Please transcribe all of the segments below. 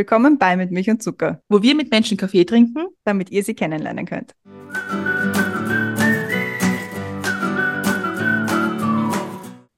Willkommen bei Mit Milch und Zucker, wo wir mit Menschen Kaffee trinken, damit ihr sie kennenlernen könnt.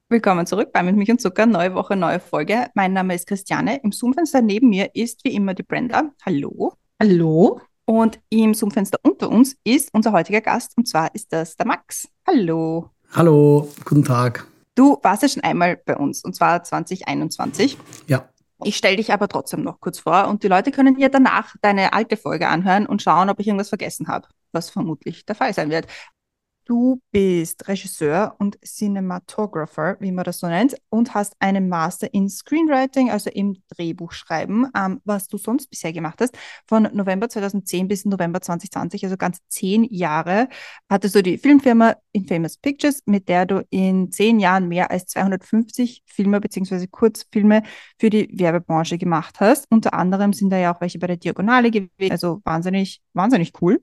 Willkommen zurück bei Mit Milch und Zucker, neue Woche, neue Folge. Mein Name ist Christiane. Im Zoom-Fenster neben mir ist wie immer die Brenda. Hallo. Hallo. Und im Zoom-Fenster unter uns ist unser heutiger Gast und zwar ist das der Max. Hallo. Hallo, guten Tag. Du warst ja schon einmal bei uns und zwar 2021. Ja. Ich stelle dich aber trotzdem noch kurz vor und die Leute können ja danach deine alte Folge anhören und schauen, ob ich irgendwas vergessen habe, was vermutlich der Fall sein wird. Du bist Regisseur und Cinematographer, wie man das so nennt, und hast einen Master in Screenwriting, also im Drehbuchschreiben, ähm, was du sonst bisher gemacht hast. Von November 2010 bis November 2020, also ganz zehn Jahre, hattest du die Filmfirma Infamous Pictures, mit der du in zehn Jahren mehr als 250 Filme bzw. Kurzfilme für die Werbebranche gemacht hast. Unter anderem sind da ja auch welche bei der Diagonale gewesen, also wahnsinnig, wahnsinnig cool.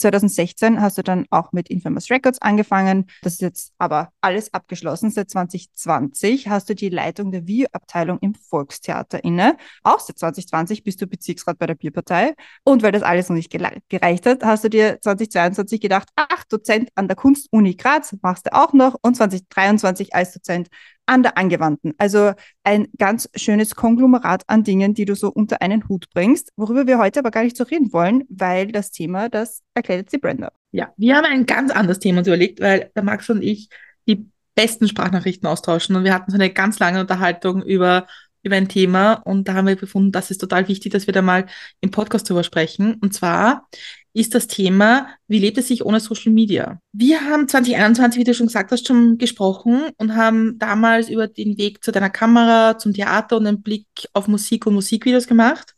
2016 hast du dann auch mit Infamous Records angefangen. Das ist jetzt aber alles abgeschlossen. Seit 2020 hast du die Leitung der Videoabteilung im Volkstheater inne. Auch seit 2020 bist du Bezirksrat bei der Bierpartei. Und weil das alles noch nicht gereicht hat, hast du dir 2022 gedacht, ach, Dozent an der Kunstuni Graz machst du auch noch und 2023 als Dozent an der Angewandten. Also ein ganz schönes Konglomerat an Dingen, die du so unter einen Hut bringst, worüber wir heute aber gar nicht so reden wollen, weil das Thema, das erklärt die Brenda. Ja, wir haben ein ganz anderes Thema uns überlegt, weil der Max und ich die besten Sprachnachrichten austauschen und wir hatten so eine ganz lange Unterhaltung über über ein Thema und da haben wir befunden, das ist total wichtig, dass wir da mal im Podcast drüber sprechen. Und zwar ist das Thema, wie lebt es sich ohne Social Media? Wir haben 2021, wie du schon gesagt hast, schon gesprochen und haben damals über den Weg zu deiner Kamera, zum Theater und einen Blick auf Musik und Musikvideos gemacht.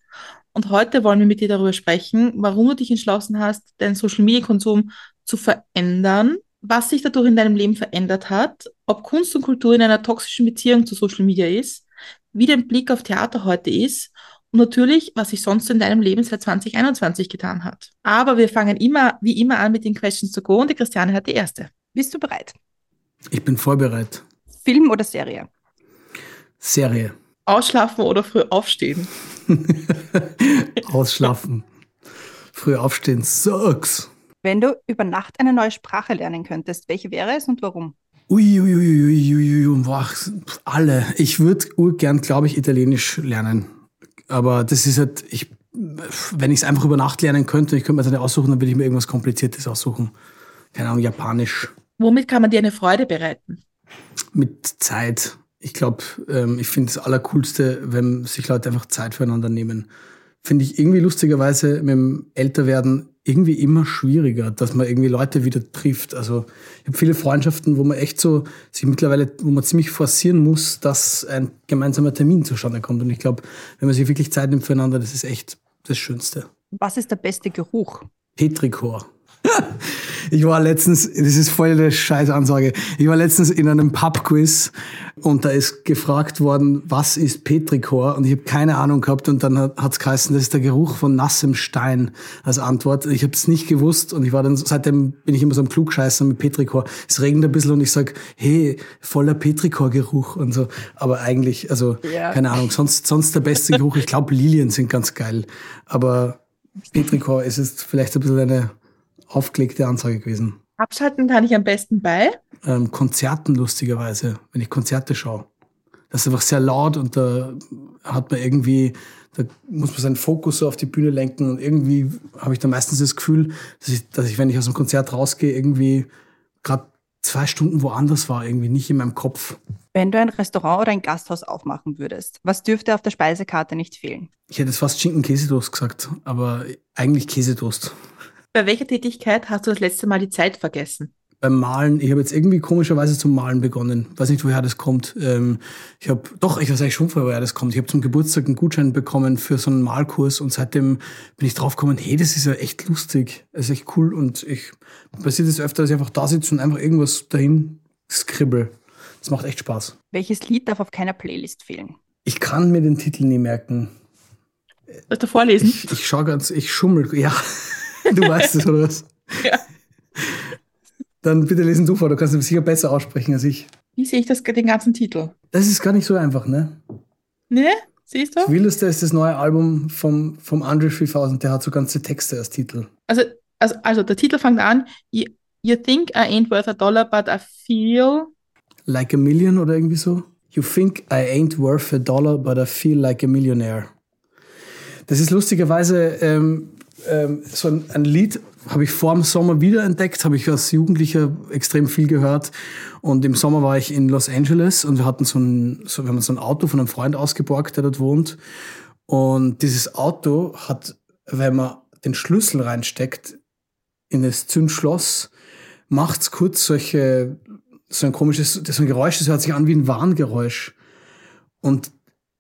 Und heute wollen wir mit dir darüber sprechen, warum du dich entschlossen hast, deinen Social Media Konsum zu verändern, was sich dadurch in deinem Leben verändert hat, ob Kunst und Kultur in einer toxischen Beziehung zu Social Media ist, wie dein Blick auf Theater heute ist natürlich, was sich sonst in deinem Leben seit 2021 getan hat. Aber wir fangen immer, wie immer an mit den Questions to go und die Christiane hat die erste. Bist du bereit? Ich bin voll bereit. Film oder Serie? Serie. Ausschlafen oder früh aufstehen? Ausschlafen. früh aufstehen sucks. Wenn du über Nacht eine neue Sprache lernen könntest, welche wäre es und warum? Uiuiuiuiui, ui, ui, ui, boah, alle. Ich würde urgern, glaube ich, Italienisch lernen. Aber das ist halt, ich, wenn ich es einfach über Nacht lernen könnte, ich könnte mir das nicht aussuchen, dann würde ich mir irgendwas Kompliziertes aussuchen. Keine Ahnung, Japanisch. Womit kann man dir eine Freude bereiten? Mit Zeit. Ich glaube, ähm, ich finde das Allercoolste, wenn sich Leute einfach Zeit füreinander nehmen. Finde ich irgendwie lustigerweise mit dem Älterwerden irgendwie immer schwieriger, dass man irgendwie Leute wieder trifft. Also ich habe viele Freundschaften, wo man echt so sich mittlerweile, wo man ziemlich forcieren muss, dass ein gemeinsamer Termin zustande kommt. Und ich glaube, wenn man sich wirklich Zeit nimmt füreinander, das ist echt das Schönste. Was ist der beste Geruch? Petrichor. Ich war letztens, das ist voll eine Scheißansage, ich war letztens in einem Pub-Quiz und da ist gefragt worden, was ist Petrichor? Und ich habe keine Ahnung gehabt und dann hat es geheißen, das ist der Geruch von nassem Stein als Antwort. Ich habe es nicht gewusst und ich war dann, seitdem bin ich immer so am Klugscheißer mit Petrichor. Es regnet ein bisschen und ich sag, hey, voller Petrichor-Geruch und so. Aber eigentlich, also, ja. keine Ahnung, sonst, sonst der beste Geruch. Ich glaube, Lilien sind ganz geil. Aber Petrichor ist es vielleicht ein bisschen eine aufgelegte Ansage gewesen. Abschalten kann ich am besten bei? Ähm, Konzerten lustigerweise, wenn ich Konzerte schaue. Das ist einfach sehr laut und da hat man irgendwie, da muss man seinen Fokus so auf die Bühne lenken und irgendwie habe ich da meistens das Gefühl, dass ich, dass ich, wenn ich aus dem Konzert rausgehe, irgendwie gerade zwei Stunden woanders war, irgendwie nicht in meinem Kopf. Wenn du ein Restaurant oder ein Gasthaus aufmachen würdest, was dürfte auf der Speisekarte nicht fehlen? Ich hätte fast Schinken-Käsetoast gesagt, aber eigentlich Käsetoast. Bei welcher Tätigkeit hast du das letzte Mal die Zeit vergessen? Beim Malen, ich habe jetzt irgendwie komischerweise zum Malen begonnen. Weiß nicht, woher das kommt. Ähm, ich habe, doch, ich weiß eigentlich schon, woher das kommt. Ich habe zum Geburtstag einen Gutschein bekommen für so einen Malkurs und seitdem bin ich draufgekommen, hey, das ist ja echt lustig. Das ist echt cool und ich passiert es öfter, dass ich einfach da sitze und einfach irgendwas dahin skribbel. Das macht echt Spaß. Welches Lied darf auf keiner Playlist fehlen? Ich kann mir den Titel nie merken. Sollst du vorlesen? Ich, ich schaue ganz, ich schummel, ja. Du weißt es, oder was? Ja. Dann bitte lesen du vor, du kannst es sicher besser aussprechen als ich. Wie sehe ich das, den ganzen Titel? Das ist gar nicht so einfach, ne? Ne? Siehst du? Das Wildeste ist das neue Album vom, vom Andre 3000, der hat so ganze Texte als Titel. Also, also, also der Titel fängt an, you, you think I ain't worth a dollar, but I feel... Like a Million oder irgendwie so? You think I ain't worth a dollar, but I feel like a millionaire. Das ist lustigerweise ähm, ähm, so ein, ein Lied, habe ich vor dem Sommer wiederentdeckt, habe ich als Jugendlicher extrem viel gehört. Und im Sommer war ich in Los Angeles und wir hatten so ein, so, wir haben so ein Auto von einem Freund ausgeborgt, der dort wohnt. Und dieses Auto hat, wenn man den Schlüssel reinsteckt in das Zündschloss, macht's kurz solche, so ein komisches, so ein Geräusch, das hört sich an wie ein Warngeräusch. Und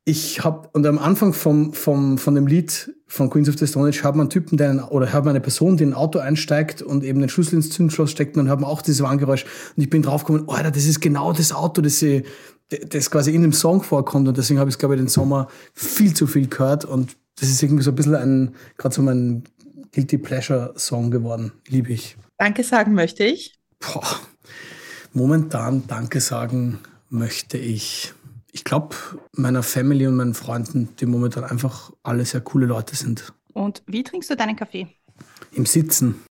ich habe und am Anfang vom, vom, von dem Lied von Queens of the Stone Age man einen Typen, der einen, oder man eine Person, die in ein Auto einsteigt und eben den Schlüssel ins Zündschloss steckt und dann man auch dieses Warngeräusch. Und ich bin draufgekommen, oh, das ist genau das Auto, das, sie, das quasi in dem Song vorkommt. Und deswegen habe ich es, glaube ich, den Sommer viel zu viel gehört. Und das ist irgendwie so ein bisschen ein, gerade so mein Guilty Pleasure Song geworden. Liebe ich. Danke sagen möchte ich. Boah. Momentan Danke sagen möchte ich ich glaube, meiner Family und meinen Freunden, die momentan einfach alle sehr coole Leute sind. Und wie trinkst du deinen Kaffee? Im Sitzen.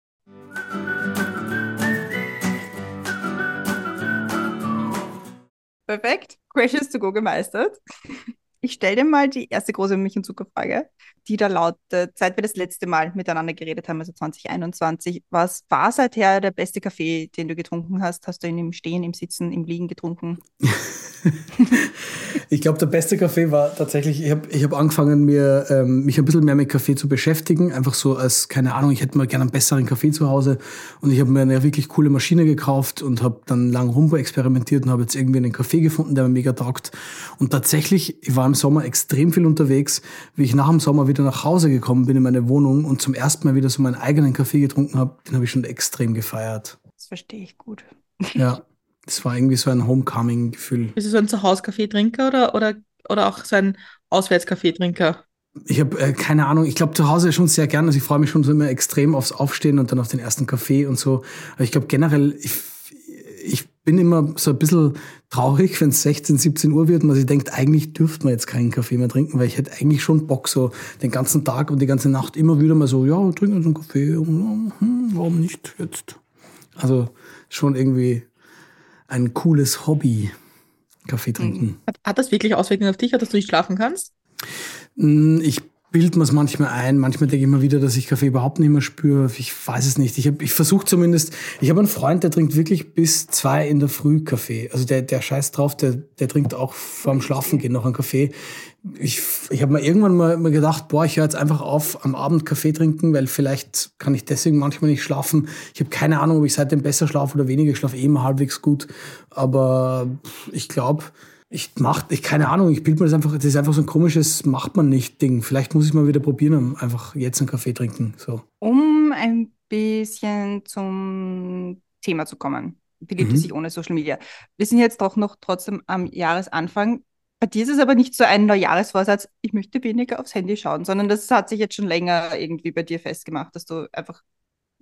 Perfekt. Questions to go gemeistert. Ich stelle dir mal die erste große Milch- und Zuckerfrage, die da lautet, seit wir das letzte Mal miteinander geredet haben, also 2021, was war seither der beste Kaffee, den du getrunken hast? Hast du ihn im Stehen, im Sitzen, im Liegen getrunken? ich glaube, der beste Kaffee war tatsächlich, ich habe ich hab angefangen, mir, ähm, mich ein bisschen mehr mit Kaffee zu beschäftigen. Einfach so als, keine Ahnung, ich hätte mal gerne einen besseren Kaffee zu Hause. Und ich habe mir eine wirklich coole Maschine gekauft und habe dann lang rum experimentiert und habe jetzt irgendwie einen Kaffee gefunden, der mir mega taugt. Und tatsächlich, ich war im Sommer extrem viel unterwegs. Wie ich nach dem Sommer wieder nach Hause gekommen bin in meine Wohnung und zum ersten Mal wieder so meinen eigenen Kaffee getrunken habe, den habe ich schon extrem gefeiert. Das verstehe ich gut. Ja. Das war irgendwie so ein Homecoming-Gefühl. Bist du so ein Zuhause-Kaffeetrinker oder, oder, oder auch so ein Auswärts-Kaffeetrinker? Ich habe äh, keine Ahnung. Ich glaube zu Hause schon sehr gern. Also ich freue mich schon so immer extrem aufs Aufstehen und dann auf den ersten Kaffee und so. Aber ich glaube generell, ich, ich bin immer so ein bisschen traurig, wenn es 16, 17 Uhr wird und man sich denkt, eigentlich dürfte man jetzt keinen Kaffee mehr trinken, weil ich hätte eigentlich schon Bock, so den ganzen Tag und die ganze Nacht immer wieder mal so, ja, trinken wir so einen Kaffee. Und, hm, warum nicht jetzt? Also schon irgendwie ein cooles Hobby, Kaffee trinken. Hat, hat das wirklich Auswirkungen auf dich, dass du nicht schlafen kannst? Hm, ich bilde mir es manchmal ein. Manchmal denke ich mir wieder, dass ich Kaffee überhaupt nicht mehr spüre. Ich weiß es nicht. Ich, hab, ich versuche zumindest, ich habe einen Freund, der trinkt wirklich bis zwei in der Früh Kaffee. Also der, der scheiß drauf, der, der trinkt auch vorm Schlafen gehen noch einen Kaffee ich, ich habe mir irgendwann mal, mal gedacht, boah, ich höre jetzt einfach auf am Abend Kaffee trinken, weil vielleicht kann ich deswegen manchmal nicht schlafen. Ich habe keine Ahnung, ob ich seitdem besser schlafe oder weniger. Ich schlafe eh immer halbwegs gut. Aber ich glaube, ich mach, ich keine Ahnung, ich bilde mir das einfach, das ist einfach so ein komisches macht man nicht Ding. Vielleicht muss ich mal wieder probieren, einfach jetzt einen Kaffee trinken. So. Um ein bisschen zum Thema zu kommen. Wie lebt mhm. es sich ohne Social Media? Wir sind jetzt doch noch trotzdem am Jahresanfang. Bei dir ist es aber nicht so ein Neujahresvorsatz, ich möchte weniger aufs Handy schauen, sondern das hat sich jetzt schon länger irgendwie bei dir festgemacht, dass du einfach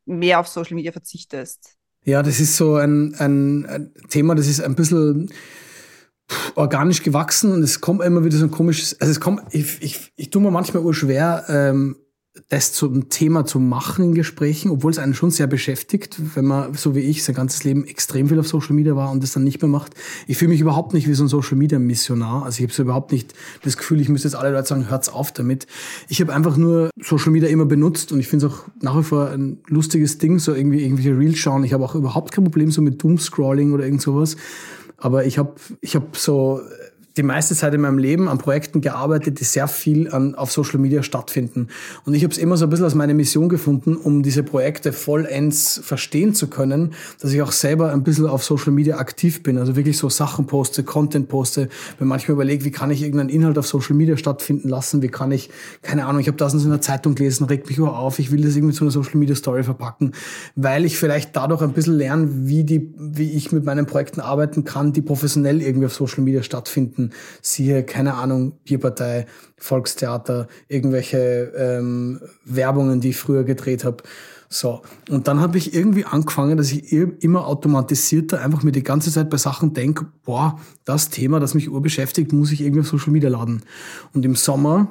mehr auf Social Media verzichtest. Ja, das ist so ein, ein, ein Thema, das ist ein bisschen organisch gewachsen und es kommt immer wieder so ein komisches, also es kommt, ich, ich, ich tue mir manchmal urschwer, ähm, das zum Thema zu machen in Gesprächen, obwohl es einen schon sehr beschäftigt, wenn man, so wie ich, sein ganzes Leben extrem viel auf Social Media war und das dann nicht mehr macht. Ich fühle mich überhaupt nicht wie so ein Social Media Missionar. Also ich habe so überhaupt nicht das Gefühl, ich müsste jetzt alle Leute sagen, hört's auf damit. Ich habe einfach nur Social Media immer benutzt und ich finde es auch nach wie vor ein lustiges Ding, so irgendwie irgendwelche Reels schauen. Ich habe auch überhaupt kein Problem so mit Doomscrolling oder irgend sowas. Aber ich habe ich hab so die meiste Zeit in meinem Leben an Projekten gearbeitet, die sehr viel an, auf Social Media stattfinden. Und ich habe es immer so ein bisschen als meine Mission gefunden, um diese Projekte vollends verstehen zu können, dass ich auch selber ein bisschen auf Social Media aktiv bin. Also wirklich so Sachen poste, Content poste, wenn manchmal überlege, wie kann ich irgendeinen Inhalt auf Social Media stattfinden lassen, wie kann ich, keine Ahnung, ich habe das in einer Zeitung gelesen, regt mich über auf, ich will das irgendwie zu einer Social Media Story verpacken, weil ich vielleicht dadurch ein bisschen lerne, wie, die, wie ich mit meinen Projekten arbeiten kann, die professionell irgendwie auf Social Media stattfinden. Siehe, keine Ahnung, Bierpartei, Volkstheater, irgendwelche ähm, Werbungen, die ich früher gedreht habe. So, und dann habe ich irgendwie angefangen, dass ich immer automatisierter einfach mir die ganze Zeit bei Sachen denke, boah, das Thema, das mich urbeschäftigt, muss ich irgendwie auf Social Media laden. Und im Sommer,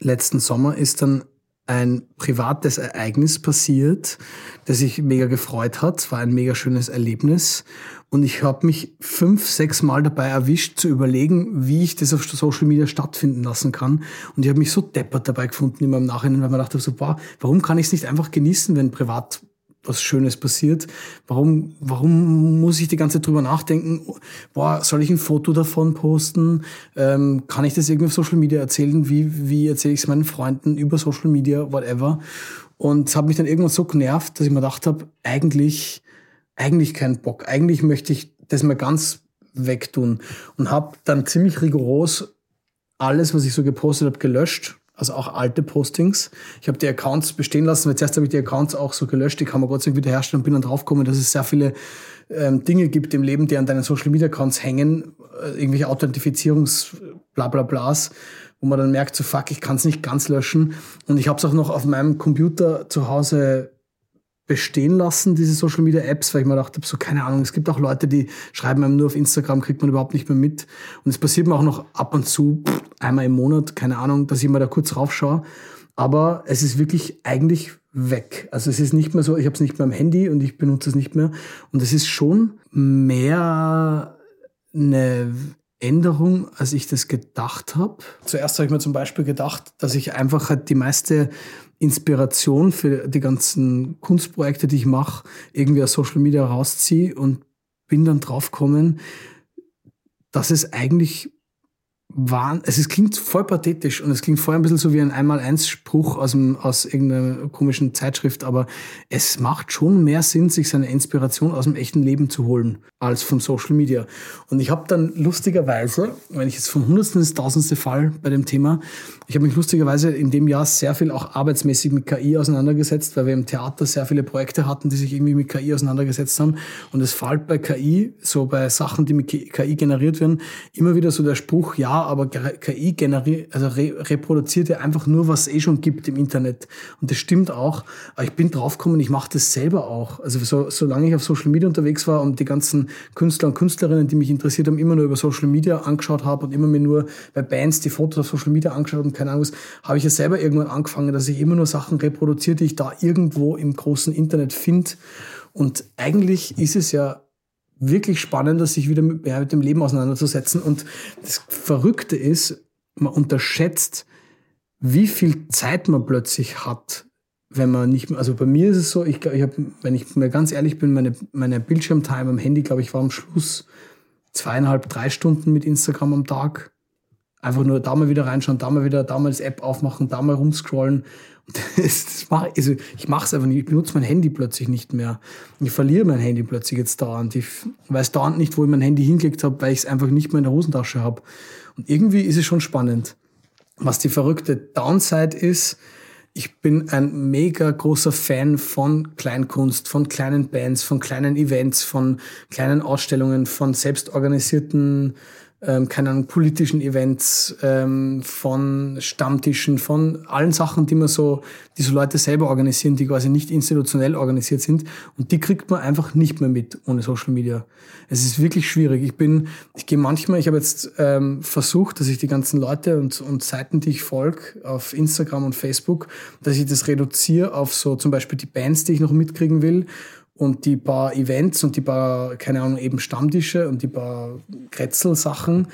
letzten Sommer, ist dann ein privates Ereignis passiert, das sich mega gefreut hat. Es war ein mega schönes Erlebnis. Und ich habe mich fünf, sechs Mal dabei erwischt, zu überlegen, wie ich das auf Social Media stattfinden lassen kann. Und ich habe mich so deppert dabei gefunden in meinem Nachhinein, weil man dachte so, boah, warum kann ich es nicht einfach genießen, wenn privat was Schönes passiert. Warum, warum muss ich die ganze Zeit drüber nachdenken? Boah, soll ich ein Foto davon posten? Ähm, kann ich das irgendwie auf Social Media erzählen? Wie, wie erzähle ich es meinen Freunden über Social Media, whatever? Und es hat mich dann irgendwann so genervt, dass ich mir gedacht habe, eigentlich, eigentlich keinen Bock. Eigentlich möchte ich das mal ganz wegtun. Und habe dann ziemlich rigoros alles, was ich so gepostet habe, gelöscht also auch alte Postings. Ich habe die Accounts bestehen lassen, weil zuerst habe ich die Accounts auch so gelöscht, die kann man Gott sei Dank wiederherstellen und bin dann draufgekommen, dass es sehr viele ähm, Dinge gibt im Leben, die an deinen Social Media Accounts hängen, äh, irgendwelche Authentifizierungs blablablas, wo man dann merkt, so fuck, ich kann es nicht ganz löschen. Und ich habe es auch noch auf meinem Computer zu Hause bestehen lassen, diese Social Media Apps, weil ich mir dachte, so keine Ahnung, es gibt auch Leute, die schreiben einem nur auf Instagram, kriegt man überhaupt nicht mehr mit. Und es passiert mir auch noch ab und zu, pff, einmal im Monat, keine Ahnung, dass ich mal da kurz raufschaue. Aber es ist wirklich eigentlich weg. Also es ist nicht mehr so, ich habe es nicht mehr am Handy und ich benutze es nicht mehr. Und es ist schon mehr eine Änderung, als ich das gedacht habe. Zuerst habe ich mir zum Beispiel gedacht, dass ich einfach halt die meiste Inspiration für die ganzen Kunstprojekte, die ich mache, irgendwie aus Social Media rausziehe und bin dann draufgekommen, dass es eigentlich waren, es ist, klingt voll pathetisch und es klingt voll ein bisschen so wie ein Einmal-Eins-Spruch aus, aus irgendeiner komischen Zeitschrift, aber es macht schon mehr Sinn, sich seine Inspiration aus dem echten Leben zu holen, als von Social Media. Und ich habe dann lustigerweise, wenn ich jetzt vom hundertsten ins tausendste Fall bei dem Thema, ich habe mich lustigerweise in dem Jahr sehr viel auch arbeitsmäßig mit KI auseinandergesetzt, weil wir im Theater sehr viele Projekte hatten, die sich irgendwie mit KI auseinandergesetzt haben. Und es fällt bei KI, so bei Sachen, die mit KI generiert werden, immer wieder so der Spruch, ja, aber KI generiert, also re reproduziert ja einfach nur, was es eh schon gibt im Internet. Und das stimmt auch. Aber ich bin draufgekommen, ich mache das selber auch. Also so, solange ich auf Social Media unterwegs war und die ganzen Künstler und Künstlerinnen, die mich interessiert haben, immer nur über Social Media angeschaut habe und immer mir nur bei Bands die Fotos auf Social Media angeschaut und keine Ahnung was, habe ich ja selber irgendwann angefangen, dass ich immer nur Sachen reproduziere, die ich da irgendwo im großen Internet finde. Und eigentlich ist es ja wirklich spannender, sich wieder mit, ja, mit dem Leben auseinanderzusetzen. Und das Verrückte ist, man unterschätzt, wie viel Zeit man plötzlich hat, wenn man nicht mehr, also bei mir ist es so, ich, ich habe, wenn ich mir ganz ehrlich bin, meine, meine Bildschirmtime am Handy, glaube ich, war am Schluss zweieinhalb, drei Stunden mit Instagram am Tag. Einfach nur da mal wieder reinschauen, da mal wieder, da mal das App aufmachen, da mal rumscrollen. Mach, also ich mache es einfach nicht. Ich benutze mein Handy plötzlich nicht mehr. Ich verliere mein Handy plötzlich jetzt dauernd. Ich weiß dauernd nicht, wo ich mein Handy hingelegt habe, weil ich es einfach nicht mehr in der Hosentasche habe. Und irgendwie ist es schon spannend. Was die verrückte Downside ist, ich bin ein mega großer Fan von Kleinkunst, von kleinen Bands, von kleinen Events, von kleinen Ausstellungen, von selbstorganisierten ähm, keine Ahnung, politischen Events, ähm, von Stammtischen, von allen Sachen, die man so, die so Leute selber organisieren, die quasi nicht institutionell organisiert sind. Und die kriegt man einfach nicht mehr mit ohne Social Media. Es ist wirklich schwierig. Ich bin, ich gehe manchmal, ich habe jetzt ähm, versucht, dass ich die ganzen Leute und, und Seiten, die ich folge, auf Instagram und Facebook, dass ich das reduziere auf so zum Beispiel die Bands, die ich noch mitkriegen will und die paar Events und die paar, keine Ahnung, eben Stammtische und die paar Kretzel-Sachen,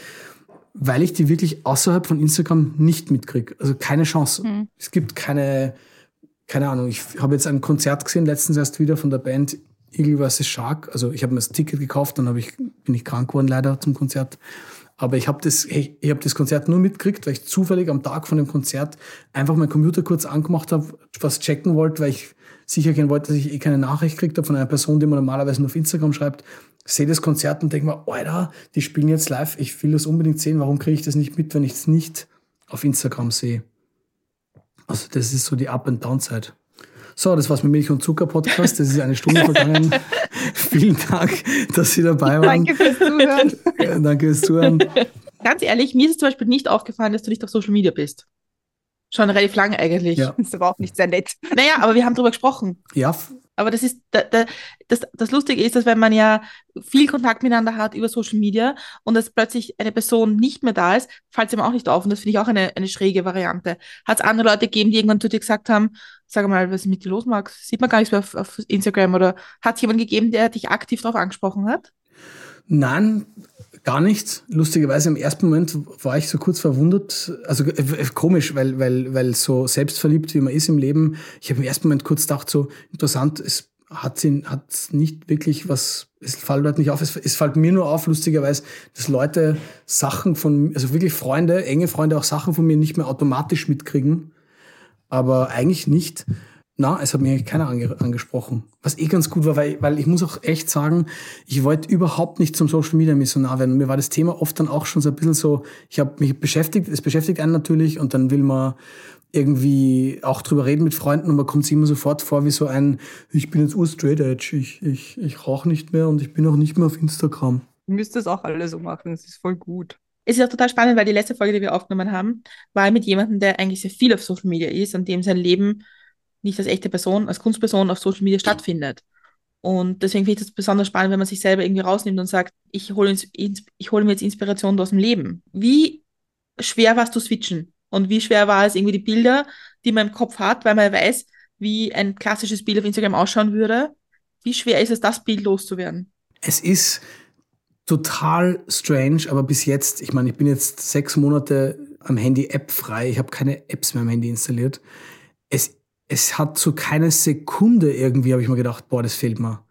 weil ich die wirklich außerhalb von Instagram nicht mitkriege. Also keine Chance. Mhm. Es gibt keine, keine Ahnung. Ich habe jetzt ein Konzert gesehen, letztens erst wieder von der Band Eagle vs. Shark. Also ich habe mir das Ticket gekauft, dann ich, bin ich krank geworden leider zum Konzert. Aber ich habe das, ich, ich hab das Konzert nur mitgekriegt, weil ich zufällig am Tag von dem Konzert einfach meinen Computer kurz angemacht habe, was checken wollte, weil ich sicher gehen wollte, dass ich eh keine Nachricht kriegt habe von einer Person, die man normalerweise nur auf Instagram schreibt, sehe das Konzert und denke mir, Alter, die spielen jetzt live, ich will das unbedingt sehen, warum kriege ich das nicht mit, wenn ich es nicht auf Instagram sehe? Also das ist so die Up- and Down-Zeit. So, das war's mit Milch und Zucker Podcast. Das ist eine Stunde vergangen. Vielen Dank, dass Sie dabei waren. Danke fürs Zuhören. Danke fürs Zuhören. ganz ehrlich, mir ist es zum Beispiel nicht aufgefallen, dass du nicht auf Social Media bist. Schon relativ lange eigentlich. Ja. Das ist aber auch nicht sehr nett. Naja, aber wir haben drüber gesprochen. Ja, Aber das ist, da, da, das, das Lustige ist, dass wenn man ja viel Kontakt miteinander hat über Social Media und dass plötzlich eine Person nicht mehr da ist, fällt es ihm auch nicht auf. Und das finde ich auch eine, eine schräge Variante. Hat es andere Leute gegeben, die irgendwann zu dir gesagt haben, sag mal, was ist mit dir los, Max? Sieht man gar nichts mehr auf, auf Instagram oder hat es jemanden gegeben, der dich aktiv darauf angesprochen hat? Nein, gar nicht. Lustigerweise im ersten Moment war ich so kurz verwundert. Also äh, äh, komisch, weil, weil, weil so selbstverliebt wie man ist im Leben. Ich habe im ersten Moment kurz gedacht, so interessant, es hat sie hat nicht wirklich was, es fällt Leute nicht auf. Es, es fällt mir nur auf, lustigerweise, dass Leute Sachen von, also wirklich Freunde, enge Freunde auch Sachen von mir nicht mehr automatisch mitkriegen. Aber eigentlich nicht. Na, es hat mir eigentlich keiner ange angesprochen. Was eh ganz gut war, weil, weil ich muss auch echt sagen, ich wollte überhaupt nicht zum Social Media Missionar werden. Mir war das Thema oft dann auch schon so ein bisschen so, ich habe mich beschäftigt, es beschäftigt einen natürlich und dann will man irgendwie auch drüber reden mit Freunden und man kommt sich immer sofort vor wie so ein, ich bin jetzt ur straight edge, ich, ich, ich rauche nicht mehr und ich bin auch nicht mehr auf Instagram. Ihr müsst das auch alle so machen. Das ist voll gut. Es ist auch total spannend, weil die letzte Folge, die wir aufgenommen haben, war mit jemandem, der eigentlich sehr viel auf Social Media ist und dem sein Leben nicht als echte Person, als Kunstperson auf Social Media stattfindet. Und deswegen finde ich das besonders spannend, wenn man sich selber irgendwie rausnimmt und sagt, ich hole, hole mir jetzt Inspiration aus dem Leben. Wie schwer war es zu switchen? Und wie schwer war es, irgendwie die Bilder, die man im Kopf hat, weil man weiß, wie ein klassisches Bild auf Instagram ausschauen würde, wie schwer ist es, das Bild loszuwerden? Es ist total strange, aber bis jetzt, ich meine, ich bin jetzt sechs Monate am Handy App frei. Ich habe keine Apps mehr am Handy installiert. Es, es hat zu keiner Sekunde irgendwie, habe ich mir gedacht, boah, das fehlt mir.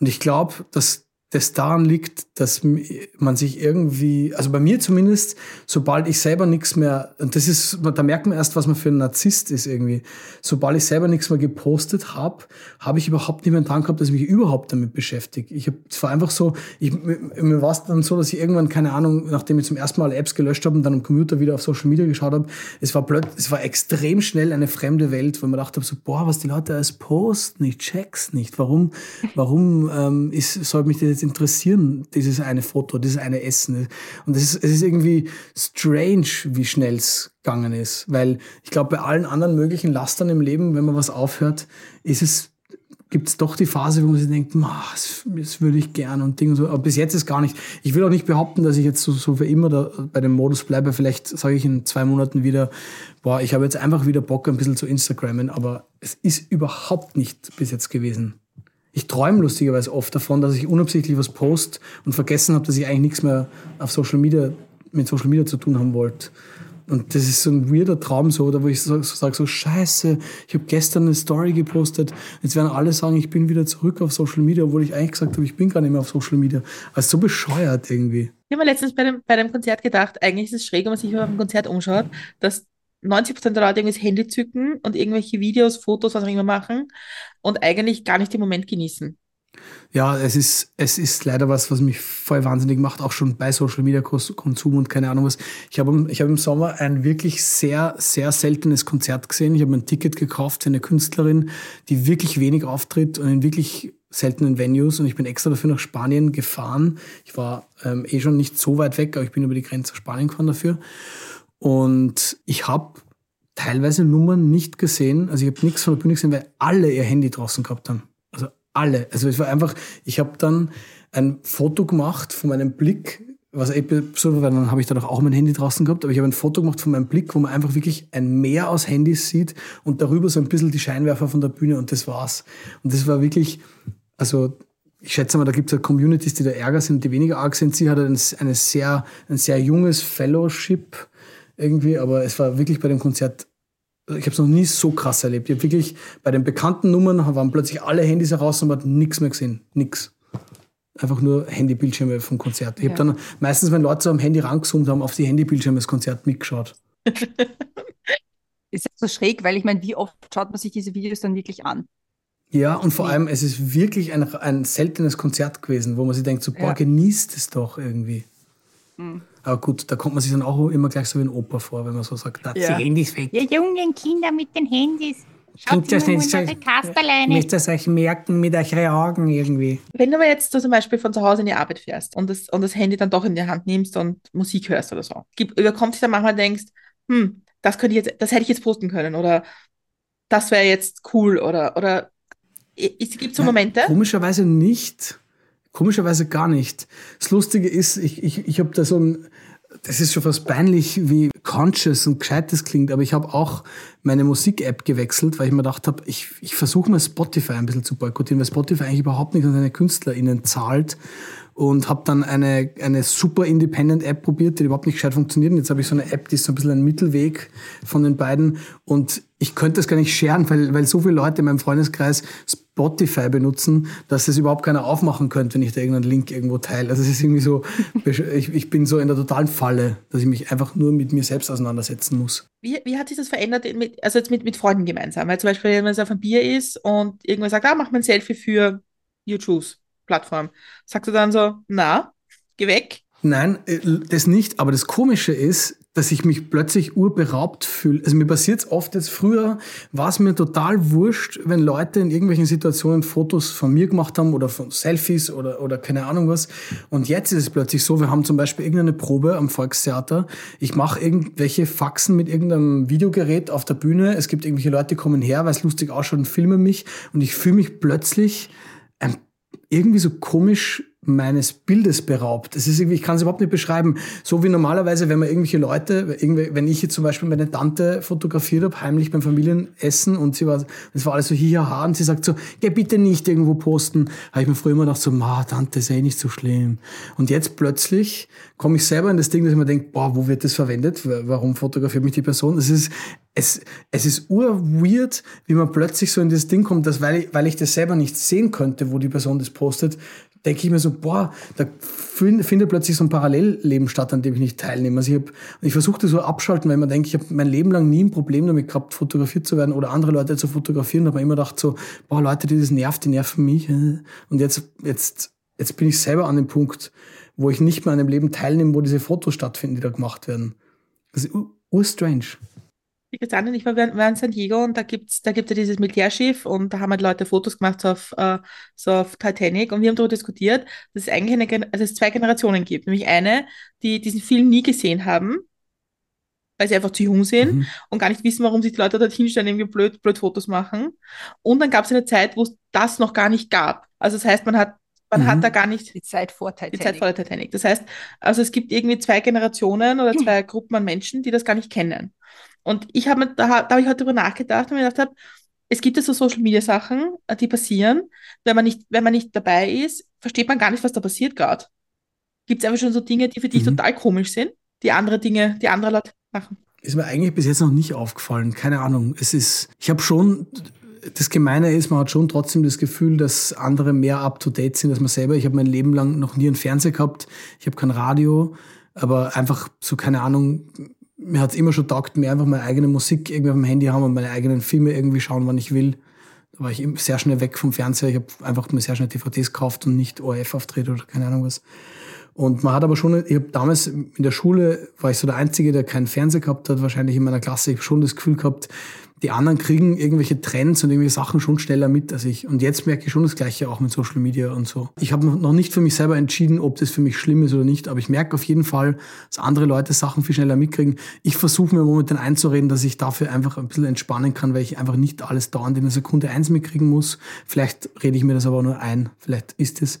Und ich glaube, dass das daran liegt, dass man sich irgendwie, also bei mir zumindest, sobald ich selber nichts mehr, und das ist, da merkt man erst, was man für ein Narzisst ist irgendwie. Sobald ich selber nichts mehr gepostet habe, habe ich überhaupt nicht mehr dran gehabt, dass ich mich überhaupt damit beschäftige. Ich habe, es war einfach so, ich, mir war es dann so, dass ich irgendwann, keine Ahnung, nachdem ich zum ersten Mal Apps gelöscht habe und dann am Computer wieder auf Social Media geschaut habe, es war plötzlich, es war extrem schnell eine fremde Welt, wo man dachte so, boah, was die Leute als posten, ich check's nicht. Warum, warum ähm, ist, soll mich das jetzt interessieren, dieses eine Foto, dieses eine Essen. Und es ist, es ist irgendwie strange, wie schnell es gegangen ist. Weil ich glaube, bei allen anderen möglichen Lastern im Leben, wenn man was aufhört, ist es, gibt es doch die Phase, wo man sich denkt, "Ma, das, das würde ich gern und Ding und so. Aber bis jetzt ist gar nicht. Ich will auch nicht behaupten, dass ich jetzt so, so für immer da bei dem Modus bleibe. Vielleicht sage ich in zwei Monaten wieder, boah, ich habe jetzt einfach wieder Bock, ein bisschen zu Instagrammen. Aber es ist überhaupt nicht bis jetzt gewesen. Ich träume lustigerweise oft davon, dass ich unabsichtlich was post und vergessen habe, dass ich eigentlich nichts mehr auf Social Media, mit Social Media zu tun haben wollte. Und das ist so ein weirder Traum so, da wo ich so, so sage, so scheiße, ich habe gestern eine Story gepostet, jetzt werden alle sagen, ich bin wieder zurück auf Social Media, obwohl ich eigentlich gesagt habe, ich bin gar nicht mehr auf Social Media. Also so bescheuert irgendwie. Ich habe mir letztens bei dem, bei dem Konzert gedacht, eigentlich ist es schräg, wenn man sich auf einem Konzert umschaut, dass 90 Prozent der Leute irgendwie das Handy zücken und irgendwelche Videos, Fotos, was auch immer machen und eigentlich gar nicht den Moment genießen. Ja, es ist, es ist leider was, was mich voll wahnsinnig macht, auch schon bei Social Media Konsum und keine Ahnung was. Ich habe ich habe im Sommer ein wirklich sehr, sehr seltenes Konzert gesehen. Ich habe ein Ticket gekauft für eine Künstlerin, die wirklich wenig auftritt und in wirklich seltenen Venues und ich bin extra dafür nach Spanien gefahren. Ich war ähm, eh schon nicht so weit weg, aber ich bin über die Grenze Spanien gefahren dafür. Und ich habe teilweise Nummern nicht gesehen. Also ich habe nichts von der Bühne gesehen, weil alle ihr Handy draußen gehabt haben. Also alle. Also es war einfach, ich habe dann ein Foto gemacht von meinem Blick, was eh absurd war, weil dann habe ich dann auch mein Handy draußen gehabt, aber ich habe ein Foto gemacht von meinem Blick, wo man einfach wirklich ein Meer aus Handys sieht und darüber so ein bisschen die Scheinwerfer von der Bühne und das war's. Und das war wirklich, also ich schätze mal, da gibt es ja Communities, die da ärger sind, die weniger arg sind. Sie hatte ein, eine sehr, ein sehr junges Fellowship irgendwie, aber es war wirklich bei dem Konzert ich habe es noch nie so krass erlebt. Ich habe wirklich bei den bekannten Nummern waren plötzlich alle Handys heraus und man hat nichts mehr gesehen. Nix. Einfach nur Handybildschirme vom Konzert. Ich Ja. habe dann meistens, wenn Leute so am Handy rangezoomt haben, auf die Handybildschirme des Konzert mitgeschaut. Ist ja so schräg, weil ich meine, wie oft schaut man sich diese Videos dann wirklich an? Ja, und vor allem, es ist wirklich ein, ein seltenes Konzert gewesen, wo man sich denkt, so, boah, Ja. genießt es doch irgendwie. Hm. Aber gut, da kommt man sich dann auch immer gleich so wie ein Opa vor, wenn man so sagt, da Ja. die Handys weg. Ihr jungen Kinder mit den Handys. Ihr das nicht so, müsst ihr euch merken mit euren Augen irgendwie. Wenn du aber jetzt so zum Beispiel von zu Hause in die Arbeit fährst und das, und das Handy dann doch in die Hand nimmst und Musik hörst oder so, gibt, überkommt sich dann manchmal denkst, hm, das könnte ich jetzt, das hätte ich jetzt posten können oder das wäre jetzt cool oder, oder es gibt so Momente? Komischerweise nicht. Komischerweise gar nicht. Das Lustige ist, ich, ich, ich habe da so ein, das ist schon fast peinlich, wie conscious und gescheit das klingt, aber ich habe auch meine Musik-App gewechselt, weil ich mir gedacht habe, ich, ich versuche mal Spotify ein bisschen zu boykottieren, weil Spotify eigentlich überhaupt nicht an seine KünstlerInnen zahlt und habe dann eine, eine super Independent-App probiert, die überhaupt nicht gescheit funktioniert. Und jetzt habe ich so eine App, die ist so ein bisschen ein Mittelweg von den beiden und ich könnte das gar nicht scheren, weil, weil so viele Leute in meinem Freundeskreis Spotify benutzen, dass es überhaupt keiner aufmachen könnte, wenn ich da irgendeinen Link irgendwo teile. Also es ist irgendwie so, ich, ich bin so in der totalen Falle, dass ich mich einfach nur mit mir selbst auseinandersetzen muss. Wie, wie hat sich das verändert, mit, also jetzt mit, mit Freunden gemeinsam? Weil zum Beispiel, wenn man auf ein Bier ist und irgendwann sagt, ah, mach mal ein Selfie für YouTube-Plattform. Sagst du dann so, na, geh weg? Nein, äh, das nicht. Aber das Komische ist, dass ich mich plötzlich urberaubt fühle. Also mir passiert es oft jetzt früher, war es mir total wurscht, wenn Leute in irgendwelchen Situationen Fotos von mir gemacht haben oder von Selfies oder, oder keine Ahnung was. Und jetzt ist es plötzlich so, wir haben zum Beispiel irgendeine Probe am Volkstheater. Ich mache irgendwelche Faxen mit irgendeinem Videogerät auf der Bühne. Es gibt irgendwelche Leute, die kommen her, weil es lustig ausschaut und filmen mich. Und ich fühle mich plötzlich irgendwie so komisch meines Bildes beraubt. Das ist irgendwie, ich kann es überhaupt nicht beschreiben. So wie normalerweise, wenn man irgendwelche Leute, wenn ich jetzt zum Beispiel meine Tante fotografiert habe, heimlich beim Familienessen und sie war, das war alles so hihaha und sie sagt so, geh bitte nicht irgendwo posten, habe ich mir früher immer gedacht so, ma, Tante, ist eh nicht so schlimm. Und jetzt plötzlich komme ich selber in das Ding, dass ich mir denke, boah, wo wird das verwendet? Warum fotografiert mich die Person? Es ist, es, es ist urweird, wie man plötzlich so in das Ding kommt, dass weil ich, weil ich das selber nicht sehen könnte, wo die Person das postet, denke ich mir so, boah, da findet plötzlich so ein Parallelleben statt, an dem ich nicht teilnehme. Also ich, hab, ich versuche das so abschalten, weil man denkt, ich habe mein Leben lang nie ein Problem damit gehabt, fotografiert zu werden oder andere Leute zu fotografieren. Da habe immer gedacht so, boah, Leute, die das nervt, die nerven mich. Und jetzt, jetzt, jetzt bin ich selber an dem Punkt, wo ich nicht mehr an dem Leben teilnehme, wo diese Fotos stattfinden, die da gemacht werden. Das ist urstrange. Ich jetzt an, ich war, war in San Diego und da gibt's, da gibt es ja dieses Militärschiff und da haben halt Leute Fotos gemacht so auf, uh, so auf Titanic und wir haben darüber diskutiert, dass es eigentlich eine, also es zwei Generationen gibt. Nämlich eine, die diesen Film nie gesehen haben, weil sie einfach zu jung sind mhm. und gar nicht wissen, warum sich die Leute dort hinstellen, irgendwie blöd, blöd Fotos machen. Und dann gab es eine Zeit, wo es das noch gar nicht gab. Also das heißt, man hat man mhm. hat da gar nicht die Zeit vor Titanic. Die Zeit vor der Titanic. Das heißt, also es gibt irgendwie zwei Generationen oder zwei Gruppen an Menschen, die das gar nicht kennen. Und ich habe da, da habe ich heute drüber nachgedacht und mir gedacht habe, es gibt ja so Social Media Sachen, äh, die passieren. Wenn man nicht, wenn man nicht dabei ist, versteht man gar nicht, was da passiert gerade. Gibt es einfach schon so Dinge, die für dich mhm. total komisch sind, die andere Dinge, die andere Leute machen? Ist mir eigentlich bis jetzt noch nicht aufgefallen. Keine Ahnung. Es ist, ich habe schon, das Gemeine ist, man hat schon trotzdem das Gefühl, dass andere mehr up to date sind als man selber. Ich habe mein Leben lang noch nie einen Fernseher gehabt. Ich habe kein Radio, aber einfach so, keine Ahnung, mir hat es immer schon taugt, mir einfach meine eigene Musik irgendwie auf dem Handy haben und meine eigenen Filme irgendwie schauen, wann ich will. Da war ich sehr schnell weg vom Fernseher. Ich habe einfach mir sehr schnell DVDs gekauft und nicht ORF-Auftritte oder keine Ahnung was. Und man hat aber schon, ich habe damals in der Schule, war ich so der Einzige, der keinen Fernseher gehabt hat, wahrscheinlich in meiner Klasse. Ich habe schon das Gefühl gehabt, die anderen kriegen irgendwelche Trends und irgendwelche Sachen schon schneller mit als ich. Und jetzt merke ich schon das Gleiche auch mit Social Media und so. Ich habe noch nicht für mich selber entschieden, ob das für mich schlimm ist oder nicht, aber ich merke auf jeden Fall, dass andere Leute Sachen viel schneller mitkriegen. Ich versuche mir momentan einzureden, dass ich dafür einfach ein bisschen entspannen kann, weil ich einfach nicht alles dauernd in der Sekunde eins mitkriegen muss. Vielleicht rede ich mir das aber nur ein. Vielleicht ist es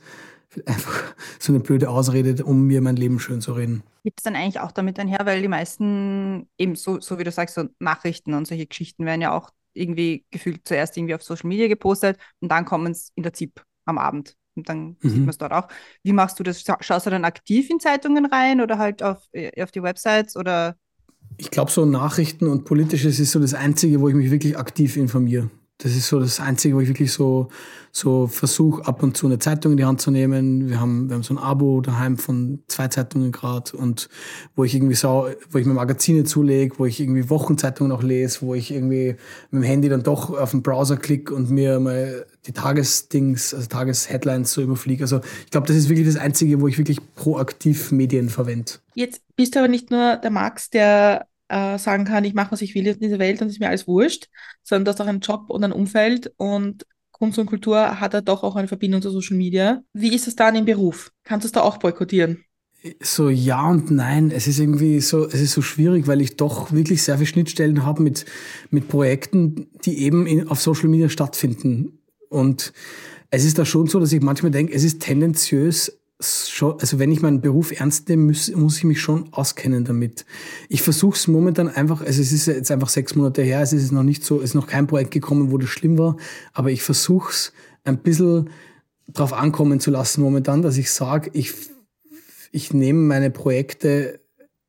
einfach so eine blöde Ausrede, um mir mein Leben schön zu reden. Geht es dann eigentlich auch damit einher, weil die meisten, eben so, so wie du sagst, so Nachrichten und solche Geschichten werden ja auch irgendwie gefühlt zuerst irgendwie auf Social Media gepostet und dann kommen es in der ZIP am Abend. Und dann mhm. sieht man es dort auch. Wie machst du das? Schaust du dann aktiv in Zeitungen rein oder halt auf, äh, auf die Websites oder? Ich glaube, so Nachrichten und Politisches ist so das Einzige, wo ich mich wirklich aktiv informiere. Das ist so das Einzige, wo ich wirklich so, so versuche, ab und zu eine Zeitung in die Hand zu nehmen. Wir haben, wir haben so ein Abo daheim von zwei Zeitungen gerade und wo ich irgendwie so, wo ich mir Magazine zulege, wo ich irgendwie Wochenzeitungen auch lese, wo ich irgendwie mit dem Handy dann doch auf den Browser klicke und mir mal die Tagesdings, also Tagesheadlines so überfliege. Also ich glaube, das ist wirklich das Einzige, wo ich wirklich proaktiv Medien verwende. Jetzt bist du aber nicht nur der Max, der äh, sagen kann, ich mache, was ich will in dieser Welt und ist mir alles wurscht, sondern du hast auch einen Job und ein Umfeld und Kunst und Kultur hat ja doch auch eine Verbindung zu Social Media. Wie ist es dann im Beruf? Kannst du es da auch boykottieren? So ja und nein. Es ist irgendwie so, es ist so schwierig, weil ich doch wirklich sehr viele Schnittstellen habe mit, mit Projekten, die eben in, auf Social Media stattfinden. Und es ist da schon so, dass ich manchmal denke, es ist tendenziös schon, also wenn ich meinen Beruf ernst nehme, muss, muss ich mich schon auskennen damit. Ich versuche es momentan einfach, also es ist jetzt einfach sechs Monate her, es ist noch nicht so, es ist noch kein Projekt gekommen, wo das schlimm war, aber ich versuche es ein bisschen drauf ankommen zu lassen momentan, dass ich sage, ich, ich nehme meine Projekte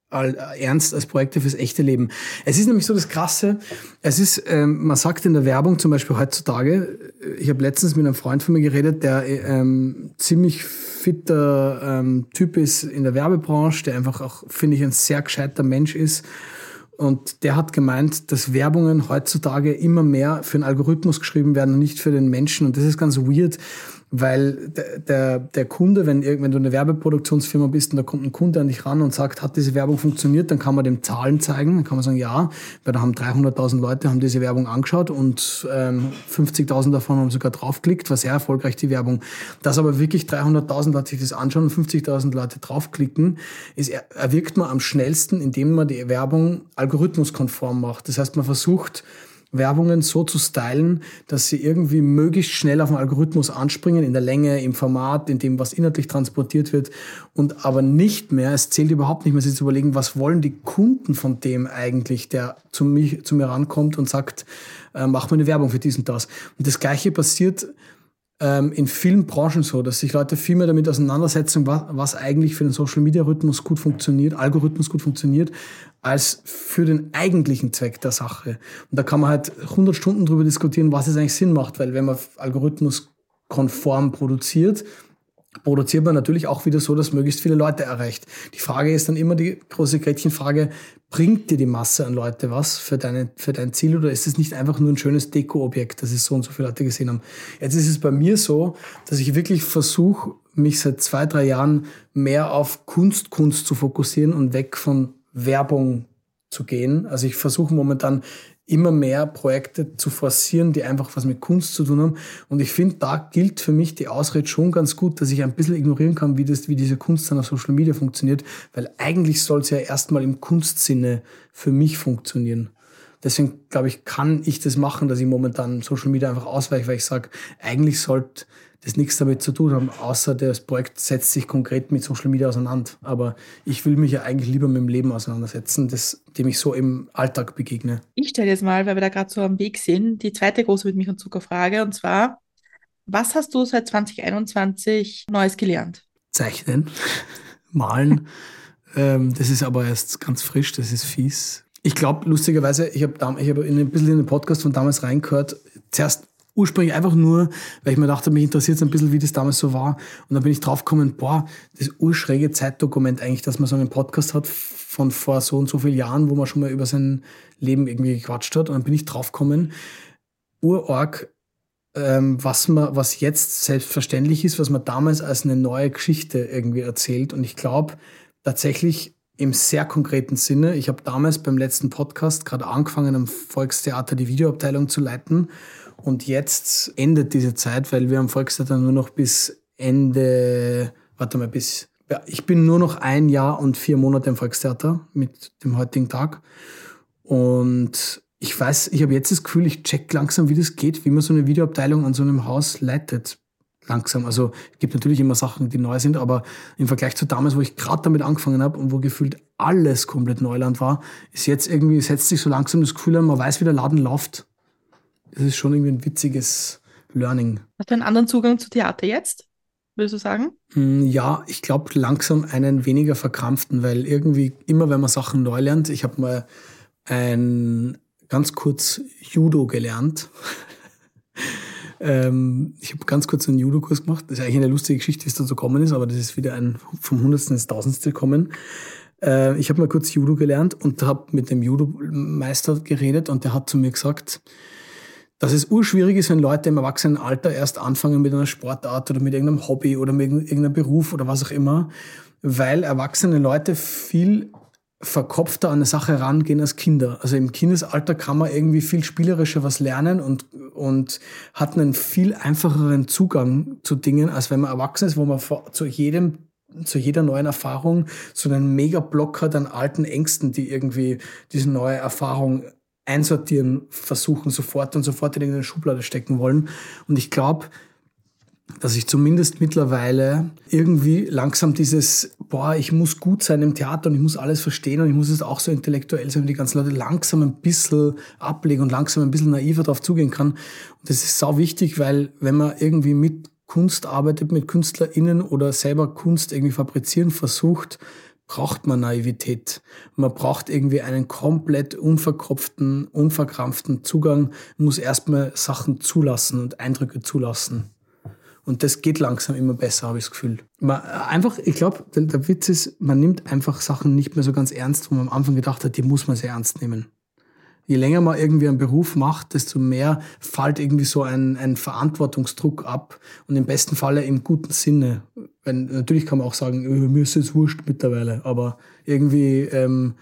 ernst als Projekte fürs echte Leben. Es ist nämlich so das Krasse, es ist, ähm, man sagt in der Werbung zum Beispiel heutzutage, äh, ich habe letztens mit einem Freund von mir geredet, der ähm, ziemlich fitter ähm, Typ ist in der Werbebranche, der einfach auch, finde ich, ein sehr gescheiter Mensch ist. Und der hat gemeint, dass Werbungen heutzutage immer mehr für einen Algorithmus geschrieben werden und nicht für den Menschen. Und das ist ganz weird, weil der, der, Kunde, wenn, wenn du eine Werbeproduktionsfirma bist und da kommt ein Kunde an dich ran und sagt, hat diese Werbung funktioniert, dann kann man dem Zahlen zeigen, dann kann man sagen, ja, weil da haben 300.000 Leute haben diese Werbung angeschaut und ähm, 50.000 davon haben sogar draufklickt, war sehr erfolgreich die Werbung. Dass aber wirklich 300.000 Leute sich das anschauen und 50.000 Leute draufklicken, ist, erwirkt man am schnellsten, indem man die Werbung algorithmuskonform macht. Das heißt, man versucht, Werbungen so zu stylen, dass sie irgendwie möglichst schnell auf den Algorithmus anspringen, in der Länge, im Format, in dem, was inhaltlich transportiert wird und aber nicht mehr, es zählt überhaupt nicht mehr, sich zu überlegen, was wollen die Kunden von dem eigentlich, der zu, mich, zu mir rankommt und sagt, äh, mach mir eine Werbung für dies und das. Und das Gleiche passiert ähm, in vielen Branchen so, dass sich Leute viel mehr damit auseinandersetzen, was, was eigentlich für den Social Media Rhythmus gut funktioniert, Algorithmus gut funktioniert, als für den eigentlichen Zweck der Sache. Und da kann man halt 100 Stunden drüber diskutieren, was es eigentlich Sinn macht, weil wenn man Algorithmus konform produziert, produziert man natürlich auch wieder so, dass möglichst viele Leute erreicht. Die Frage ist dann immer die große Gretchenfrage, bringt dir die Masse an Leute was für, deine, für dein Ziel oder ist es nicht einfach nur ein schönes Deko-Objekt, das es so und so viele Leute gesehen haben? Jetzt ist es bei mir so, dass ich wirklich versuche, mich seit zwei, drei Jahren mehr auf Kunst, Kunst zu fokussieren und weg von Werbung zu gehen. Also ich versuche momentan immer mehr Projekte zu forcieren, die einfach was mit Kunst zu tun haben. Und ich finde, da gilt für mich die Ausrede schon ganz gut, dass ich ein bisschen ignorieren kann, wie, das, wie diese Kunst dann auf Social Media funktioniert, weil eigentlich soll es ja erstmal im Kunstsinne für mich funktionieren. Deswegen glaube ich, kann ich das machen, dass ich momentan Social Media einfach ausweiche, weil ich sage, eigentlich sollte das nichts damit zu tun haben, außer das Projekt setzt sich konkret mit Social Media auseinander. Aber ich will mich ja eigentlich lieber mit dem Leben auseinandersetzen, das, dem ich so im Alltag begegne. Ich stelle jetzt mal, weil wir da gerade so am Weg sind, die zweite große mit mich und Zuckerfrage und zwar, was hast du seit 2021 Neues gelernt? Zeichnen, malen. ähm, das ist aber erst ganz frisch, das ist fies. Ich glaube, lustigerweise, ich habe ich hab ein bisschen in den Podcast von damals reingehört. Zuerst ursprünglich einfach nur, weil ich mir dachte, mich interessiert es ein bisschen, wie das damals so war. Und dann bin ich draufgekommen, boah, das urschräge Zeitdokument eigentlich, dass man so einen Podcast hat von vor so und so vielen Jahren, wo man schon mal über sein Leben irgendwie gequatscht hat. Und dann bin ich draufgekommen, urorg, ähm, was man, was jetzt selbstverständlich ist, was man damals als eine neue Geschichte irgendwie erzählt. Und ich glaube tatsächlich im sehr konkreten Sinne. Ich habe damals beim letzten Podcast gerade angefangen, am Volkstheater die Videoabteilung zu leiten. Und jetzt endet diese Zeit, weil wir am Volkstheater nur noch bis Ende, warte mal, bis, ja, ich bin nur noch ein Jahr und vier Monate im Volkstheater mit dem heutigen Tag. Und ich weiß, ich habe jetzt das Gefühl, ich check langsam, wie das geht, wie man so eine Videoabteilung an so einem Haus leitet. Langsam. Also es gibt natürlich immer Sachen, die neu sind, aber im Vergleich zu damals, wo ich gerade damit angefangen habe und wo gefühlt alles komplett Neuland war, ist jetzt irgendwie, setzt sich so langsam das Gefühl an, man weiß, wie der Laden läuft das ist schon irgendwie ein witziges Learning. Hast du einen anderen Zugang zu Theater jetzt, würdest du sagen? Hm, ja, ich glaube langsam einen weniger verkrampften, weil irgendwie immer, wenn man Sachen neu lernt, ich habe mal ein ganz kurz Judo gelernt. ähm, ich habe ganz kurz einen Judo-Kurs gemacht. Das ist eigentlich eine lustige Geschichte, wie es dazu gekommen ist, aber das ist wieder ein vom Hundertsten ins Tausendste gekommen. Äh, ich habe mal kurz Judo gelernt und habe mit dem Judo-Meister geredet und der hat zu mir gesagt, dass es urschwierig ist, wenn Leute im Erwachsenenalter erst anfangen mit einer Sportart oder mit irgendeinem Hobby oder mit irgendeinem Beruf oder was auch immer, weil erwachsene Leute viel verkopfter an eine Sache rangehen als Kinder. Also im Kindesalter kann man irgendwie viel spielerischer was lernen und, und hat einen viel einfacheren Zugang zu Dingen, als wenn man erwachsen ist, wo man zu jedem zu jeder neuen Erfahrung so einen Mega-Block hat an alten Ängsten, die irgendwie diese neue Erfahrung einsortieren versuchen, sofort und sofort in irgendeine Schublade stecken wollen. Und ich glaube, dass ich zumindest mittlerweile irgendwie langsam dieses, boah, ich muss gut sein im Theater und ich muss alles verstehen und ich muss es auch so intellektuell sein, wie die ganzen Leute langsam ein bisschen ablegen und langsam ein bisschen naiver darauf zugehen kann. Und das ist sau wichtig, weil wenn man irgendwie mit Kunst arbeitet, mit KünstlerInnen oder selber Kunst irgendwie fabrizieren versucht, braucht man Naivität. Man braucht irgendwie einen komplett unverkopften, unverkrampften Zugang, muss erstmal Sachen zulassen und Eindrücke zulassen. Und das geht langsam immer besser, habe ich das Gefühl. Man, einfach, ich glaube, der, der, Witz ist, man nimmt einfach Sachen nicht mehr so ganz ernst, wo man am Anfang gedacht hat, die muss man sehr ernst nehmen. Je länger man irgendwie einen Beruf macht, desto mehr fällt irgendwie so ein, ein Verantwortungsdruck ab und im besten Falle im guten Sinne. Wenn, natürlich kann man auch sagen, äh, mir ist es wurscht mittlerweile, aber irgendwie ähm,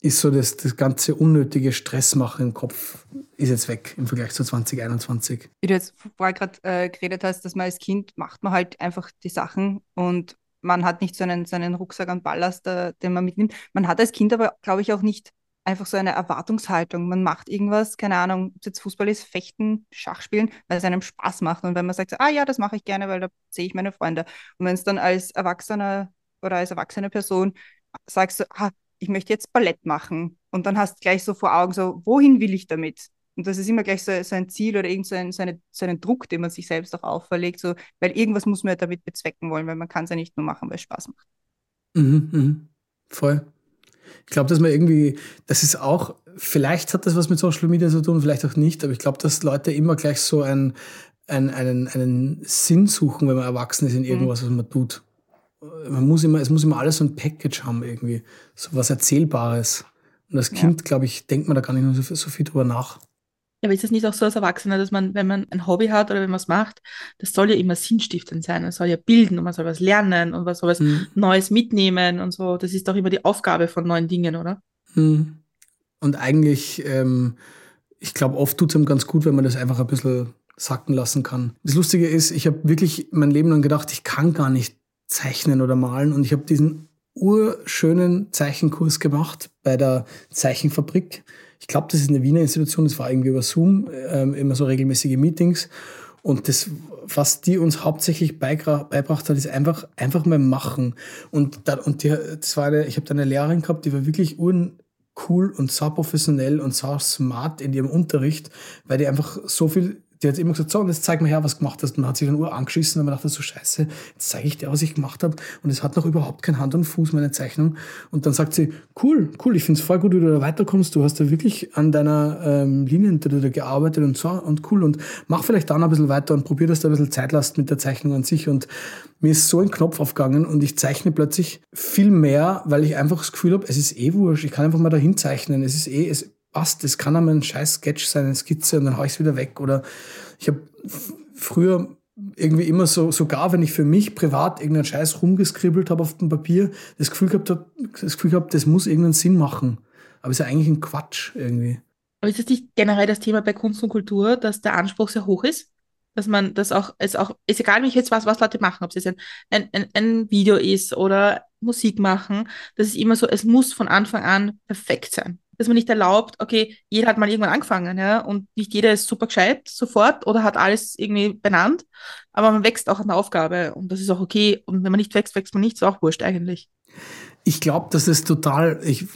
ist so das, das ganze unnötige Stressmachen im Kopf ist jetzt weg im Vergleich zu 2021. Wie du jetzt vorher gerade äh, geredet hast, dass man als Kind macht man halt einfach die Sachen und man hat nicht so einen, so einen Rucksack an Ballast, äh, den man mitnimmt. Man hat als Kind aber, glaube ich, auch nicht einfach so eine Erwartungshaltung. Man macht irgendwas, keine Ahnung, ob es jetzt Fußball ist, Fechten, Schachspielen, weil es einem Spaß macht. Und wenn man sagt, ah ja, das mache ich gerne, weil da sehe ich meine Freunde. Und wenn es dann als Erwachsener oder als erwachsene Person sagst du, ah, ich möchte jetzt Ballett machen. Und dann hast du gleich so vor Augen, so, wohin will ich damit? Und das ist immer gleich so, so ein Ziel oder irgend so, ein, so, eine, so einen Druck, den man sich selbst auch auferlegt, so, weil irgendwas muss man ja damit bezwecken wollen, weil man kann es ja nicht nur machen, weil es Spaß macht. Mhm, mhm. Voll. Ich glaube, dass man irgendwie, das ist auch, vielleicht hat das was mit Social Media zu tun, vielleicht auch nicht, aber ich glaube, dass Leute immer gleich so ein, ein, einen, einen Sinn suchen, wenn man erwachsen ist in mhm. irgendwas, was man tut. Man muss immer, es muss immer alles so ein Package haben irgendwie, so was Erzählbares. Und als Kind, ja. glaube ich, denkt man da gar nicht so, so viel drüber nach. Ja, aber ist es nicht auch so als Erwachsener, dass man, wenn man ein Hobby hat oder wenn man es macht, das soll ja immer sinnstiftend sein. Es soll ja bilden und man soll was lernen und was soll was mhm. Neues mitnehmen und so. Das ist doch immer die Aufgabe von neuen Dingen, oder? Mhm. Und eigentlich, ähm, ich glaube, oft tut es einem ganz gut, wenn man das einfach ein bisschen sacken lassen kann. Das Lustige ist, ich habe wirklich mein Leben lang gedacht, ich kann gar nicht zeichnen oder malen und ich habe diesen urschönen Zeichenkurs gemacht bei der Zeichenfabrik ich glaube, das ist eine Wiener Institution, das war irgendwie über Zoom, ähm, immer so regelmäßige Meetings. Und das, was die uns hauptsächlich beigebracht hat, ist einfach, einfach mal machen. Und, da, und die, das war eine, ich habe da eine Lehrerin gehabt, die war wirklich cool und sau professionell und sau smart in ihrem Unterricht, weil die einfach so viel die hat immer gesagt, so, und jetzt zeig mir her, was du gemacht hast. Und man hat sich dann Uhr angeschissen und man dachte so, scheiße, jetzt zeige ich dir, was ich gemacht habe. Und es hat noch überhaupt kein Hand und Fuß, meine Zeichnung. Und dann sagt sie, cool, cool, ich finde es voll gut, wie du da weiterkommst. Du hast da wirklich an deiner ähm, Linie da gearbeitet und so und cool. Und mach vielleicht dann ein bisschen weiter und probier, dass du ein bisschen Zeit lässt mit der Zeichnung an sich. Und mir ist so ein Knopf aufgegangen und ich zeichne plötzlich viel mehr, weil ich einfach das Gefühl habe, es ist eh wurscht. Ich kann einfach mal dahin zeichnen. Es ist eh, es passt, das kann einmal ein scheiß Sketch sein, eine Skizze und dann hau ich es wieder weg. Oder ich habe früher irgendwie immer so, sogar wenn ich für mich privat irgendeinen Scheiß rumgeskribbelt habe auf dem Papier, das Gefühl gehabt habe, das Gefühl gehabt, das muss irgendeinen Sinn machen. Aber es ist ja eigentlich ein Quatsch irgendwie. Aber ist das nicht generell das Thema bei Kunst und Kultur, dass der Anspruch sehr hoch ist? Dass man das auch, es auch, ist egal, wie ich jetzt was, was Leute machen, ob es jetzt ein, ein, ein Video ist oder Musik machen, das ist immer so, es muss von Anfang an perfekt sein dass man nicht erlaubt, okay, jeder hat mal irgendwann angefangen, ja, und nicht jeder ist super gescheit sofort oder hat alles irgendwie benannt, aber man wächst auch an der Aufgabe und das ist auch okay. Und wenn man nicht wächst, wächst man nicht, ist auch wurscht eigentlich. Ich glaube, dass es total, ich,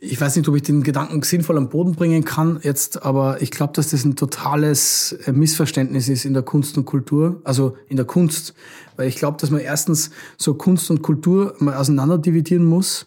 ich weiß nicht, ob ich den Gedanken sinnvoll am Boden bringen kann jetzt, aber ich glaube, dass das ein totales Missverständnis ist in der Kunst und Kultur, also in der Kunst, weil ich glaube, dass man erstens so Kunst und Kultur mal auseinander dividieren muss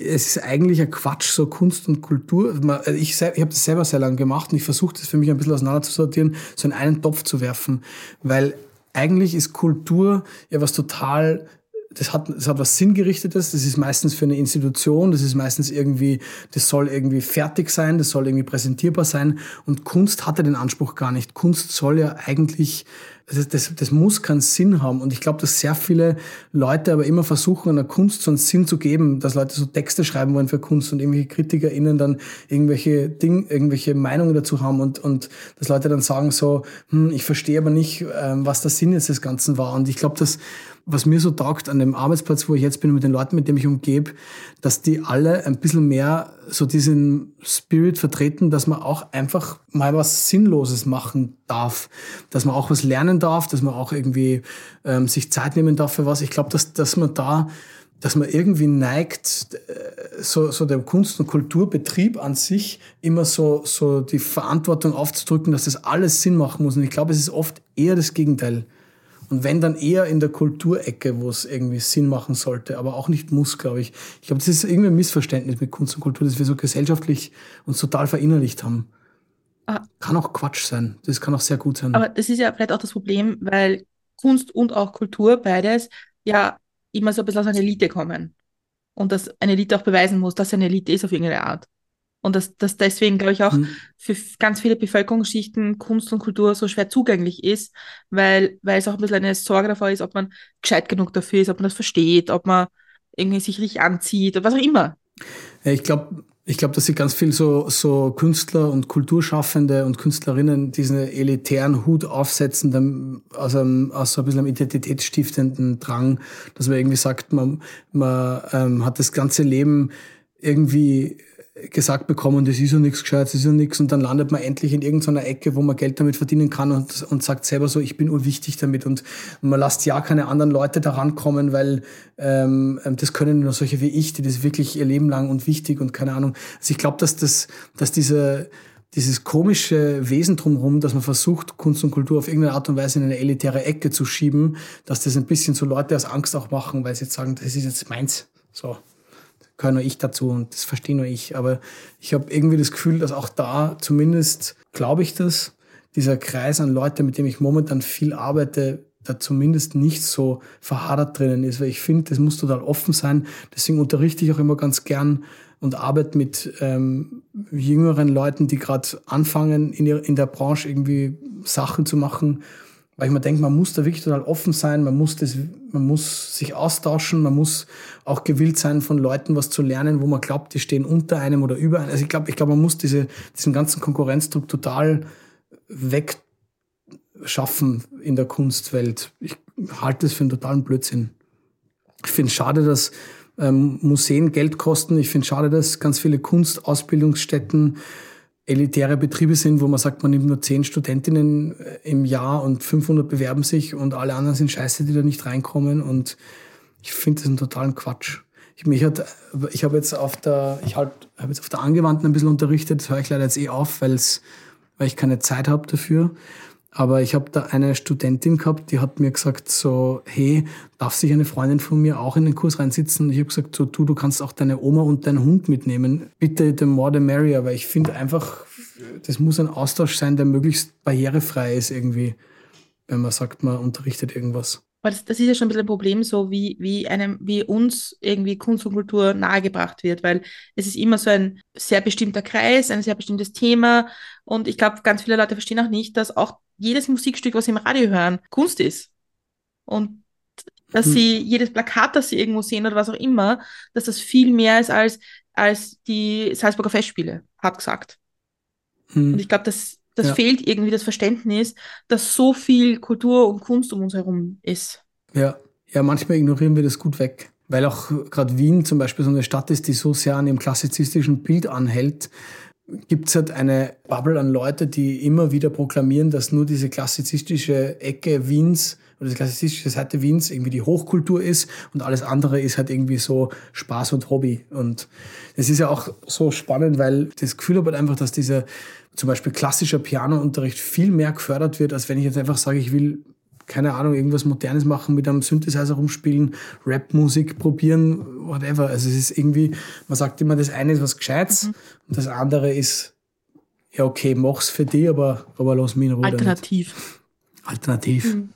es ist eigentlich ein Quatsch, so Kunst und Kultur. Also ich, ich habe das selber sehr lange gemacht und ich versuche das für mich ein bisschen auseinander zu sortieren, so in einen Topf zu werfen. Weil eigentlich ist Kultur ja was total das hat, das hat was Sinngerichtetes, das ist meistens für eine Institution, das ist meistens irgendwie, das soll irgendwie fertig sein, das soll irgendwie präsentierbar sein und Kunst hatte den Anspruch gar nicht. Kunst soll ja eigentlich das, das, das muss keinen Sinn haben. Und ich glaube, dass sehr viele Leute aber immer versuchen, einer Kunst so einen Sinn zu geben, dass Leute so Texte schreiben wollen für Kunst und irgendwelche KritikerInnen dann irgendwelche Ding, irgendwelche Meinungen dazu haben und, und dass Leute dann sagen so, hm, ich verstehe aber nicht, ähm, was der Sinn jetzt des Ganzen war. Und ich glaube, dass was mir so taugt an dem Arbeitsplatz, wo ich jetzt bin, mit den Leuten, mit denen ich umgebe, dass die alle ein bisschen mehr so diesen Spirit vertreten, dass man auch einfach mal was Sinnloses machen darf, dass man auch was lernen darf, dass man auch irgendwie ähm, sich Zeit nehmen darf für was. Ich glaube, dass, dass man da dass man irgendwie neigt, äh, so, so der Kunst- und Kulturbetrieb an sich immer so, so die Verantwortung aufzudrücken, dass das alles Sinn machen muss. Und ich glaube, es ist oft eher das Gegenteil. Und wenn dann eher in der Kulturecke, wo es irgendwie Sinn machen sollte, aber auch nicht muss, glaube ich. Ich glaube, das ist irgendwie ein Missverständnis mit Kunst und Kultur, dass wir so gesellschaftlich uns total verinnerlicht haben. Ah. Kann auch Quatsch sein. Das kann auch sehr gut sein. Aber das ist ja vielleicht auch das Problem, weil Kunst und auch Kultur, beides, ja immer so ein bisschen aus einer Elite kommen. Und dass eine Elite auch beweisen muss, dass sie eine Elite ist auf irgendeine Art. Und dass, dass deswegen, glaube ich, auch mhm. für ganz viele Bevölkerungsschichten Kunst und Kultur so schwer zugänglich ist, weil, weil es auch ein bisschen eine Sorge davor ist, ob man gescheit genug dafür ist, ob man das versteht, ob man irgendwie sich richtig anzieht oder was auch immer. Ich glaube, ich glaube, dass sie ganz viel so, so Künstler und Kulturschaffende und Künstlerinnen diesen elitären Hut aufsetzen, aus, einem, aus so ein bisschen einem identitätsstiftenden Drang, dass man irgendwie sagt, man, man ähm, hat das ganze Leben irgendwie gesagt bekommen, das ist ja nichts Gescheites, das ist ja nichts und dann landet man endlich in irgendeiner Ecke, wo man Geld damit verdienen kann und, und sagt selber so, ich bin urwichtig damit und man lässt ja keine anderen Leute daran kommen, weil ähm, das können nur solche wie ich, die das wirklich ihr Leben lang und wichtig und keine Ahnung. Also ich glaube, dass das, dass diese dieses komische Wesen drumherum, dass man versucht, Kunst und Kultur auf irgendeine Art und Weise in eine elitäre Ecke zu schieben, dass das ein bisschen so Leute aus Angst auch machen, weil sie jetzt sagen, das ist jetzt meins. So gehöre nur ich dazu und das verstehe nur ich. Aber ich habe irgendwie das Gefühl, dass auch da zumindest, glaube ich das, dieser Kreis an Leute, mit dem ich momentan viel arbeite, da zumindest nicht so verhadert drinnen ist, weil ich finde, das muss total offen sein. Deswegen unterrichte ich auch immer ganz gern und arbeite mit ähm, jüngeren Leuten, die gerade anfangen, in, in der Branche irgendwie Sachen zu machen weil ich mir denke, man muss da wirklich total offen sein, man muss, das, man muss sich austauschen, man muss auch gewillt sein, von Leuten was zu lernen, wo man glaubt, die stehen unter einem oder über einem. Also ich glaube, ich glaube, man muss diese, diesen ganzen Konkurrenzdruck total wegschaffen in der Kunstwelt. Ich halte es für einen totalen Blödsinn. Ich finde es schade, dass ähm, Museen Geld kosten. Ich finde es schade, dass ganz viele Kunstausbildungsstätten elitäre Betriebe sind, wo man sagt, man nimmt nur zehn Studentinnen äh, im Jahr und 500 bewerben sich und alle anderen sind scheiße, die da nicht reinkommen und ich finde das einen totalen Quatsch. Ich, mich hat, ich habe jetzt auf der, ich halt, habe jetzt auf der Angewandten ein bisschen unterrichtet, das höre ich leider jetzt eh auf, weil ich keine Zeit habe dafür. Aber ich habe da eine Studentin gehabt, die hat mir gesagt so, hey, darf sich eine Freundin von mir auch in den Kurs reinsitzen? Und ich habe gesagt so, du, du kannst auch deine Oma und deinen Hund mitnehmen. Bitte the more the merrier, weil ich finde einfach, das muss ein Austausch sein, der möglichst barrierefrei ist irgendwie, wenn man sagt, man unterrichtet irgendwas. Aber das, das ist ja schon ein bisschen ein Problem, so wie, wie, einem, wie uns irgendwie Kunst und Kultur nahegebracht wird, weil es ist immer so ein sehr bestimmter Kreis, ein sehr bestimmtes Thema. Und ich glaube, ganz viele Leute verstehen auch nicht, dass auch jedes Musikstück, was sie im Radio hören, Kunst ist. Und dass hm. sie jedes Plakat, das sie irgendwo sehen oder was auch immer, dass das viel mehr ist als, als die Salzburger Festspiele, hat gesagt. Hm. Und ich glaube, das, das ja. fehlt irgendwie das Verständnis, dass so viel Kultur und Kunst um uns herum ist. Ja, ja, manchmal ignorieren wir das gut weg. Weil auch gerade Wien zum Beispiel so eine Stadt ist, die so sehr an ihrem klassizistischen Bild anhält, gibt es halt eine Bubble an Leute, die immer wieder proklamieren, dass nur diese klassizistische Ecke Wiens oder die klassizistische Seite Wiens irgendwie die Hochkultur ist und alles andere ist halt irgendwie so Spaß und Hobby. Und es ist ja auch so spannend, weil das Gefühl habe halt einfach, dass dieser zum Beispiel klassischer Pianounterricht viel mehr gefördert wird, als wenn ich jetzt einfach sage, ich will keine Ahnung, irgendwas Modernes machen, mit einem Synthesizer rumspielen, Rapmusik probieren, whatever. Also es ist irgendwie, man sagt immer, das eine ist was Gescheites mhm. und das andere ist, ja okay, mach's für dich, aber, aber lass mich in Ruhe. Alternativ. Alternativ. Mhm.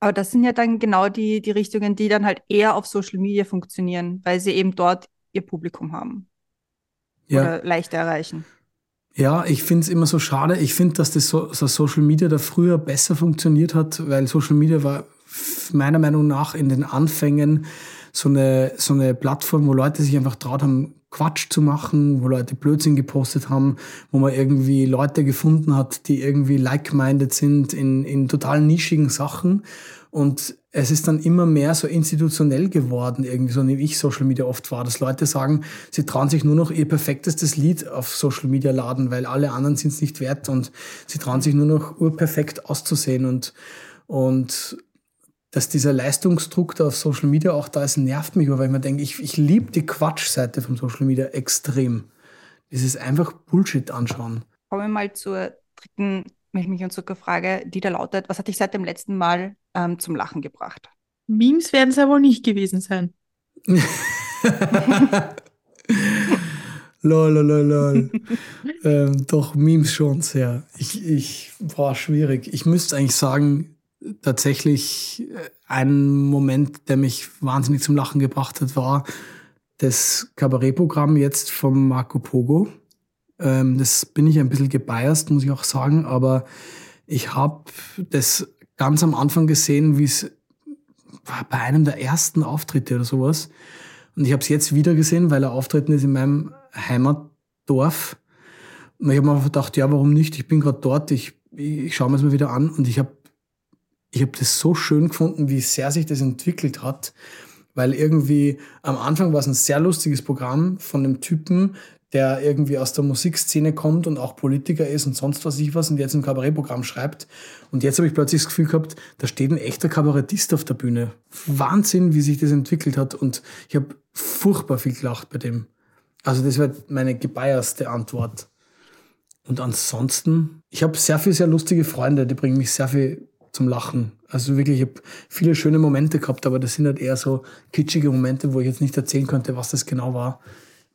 Aber das sind ja dann genau die, die Richtungen, die dann halt eher auf Social Media funktionieren, weil sie eben dort ihr Publikum haben. Ja. Oder leichter erreichen. Ja, ich finde es immer so schade. Ich finde, dass das, so, das Social Media da früher besser funktioniert hat, weil Social Media war meiner Meinung nach in den Anfängen so eine, so eine Plattform, wo Leute sich einfach traut haben, Quatsch zu machen, wo Leute Blödsinn gepostet haben, wo man irgendwie Leute gefunden hat, die irgendwie like-minded sind in, in total nischigen Sachen. Und es ist dann immer mehr so institutionell geworden, irgendwie so nehme ich Social Media oft wahr, dass Leute sagen, sie trauen sich nur noch ihr perfektestes Lied auf Social Media laden, weil alle anderen sind es nicht wert und sie trauen sich nur noch urperfekt auszusehen und, und dass dieser Leistungsdruck da auf Social Media auch da ist, nervt mich, weil ich mir denke, ich, ich liebe die Quatschseite von Social Media extrem. Ist einfach Bullshit anschauen. Kommen wir mal zur dritten Milch und Zuckerfrage, die da lautet, was hat dich seit dem letzten Mal ähm, zum Lachen gebracht? Memes werden es ja wohl nicht gewesen sein. lol, lol, lol. ähm, doch, Memes schon sehr. Ich, ich war schwierig. Ich müsste eigentlich sagen, tatsächlich äh, ein Moment, der mich wahnsinnig zum Lachen gebracht hat, war das Kabarettprogramm jetzt vom Marco Pogo. Ähm, das bin ich ein bisschen gebiased, muss ich auch sagen, aber ich habe das ganz am Anfang gesehen, wie es bei einem der ersten Auftritte oder sowas. Und ich habe es jetzt wieder gesehen, weil er auftreten ist in meinem Heimatdorf. Und ich habe mir einfach gedacht, ja, warum nicht? Ich bin gerade dort, ich, ich schaue mir es mal wieder an und ich habe ich hab das so schön gefunden, wie sehr sich das entwickelt hat. Weil irgendwie am Anfang war es ein sehr lustiges Programm von einem Typen, der irgendwie aus der Musikszene kommt und auch Politiker ist und sonst was ich was und jetzt ein Kabarettprogramm schreibt. Und jetzt habe ich plötzlich das Gefühl gehabt, da steht ein echter Kabarettist auf der Bühne. Wahnsinn, wie sich das entwickelt hat. Und ich habe furchtbar viel gelacht bei dem. Also das wäre meine gebeierste Antwort. Und ansonsten, ich habe sehr viele sehr lustige Freunde, die bringen mich sehr viel zum Lachen. Also wirklich, ich habe viele schöne Momente gehabt, aber das sind halt eher so kitschige Momente, wo ich jetzt nicht erzählen könnte, was das genau war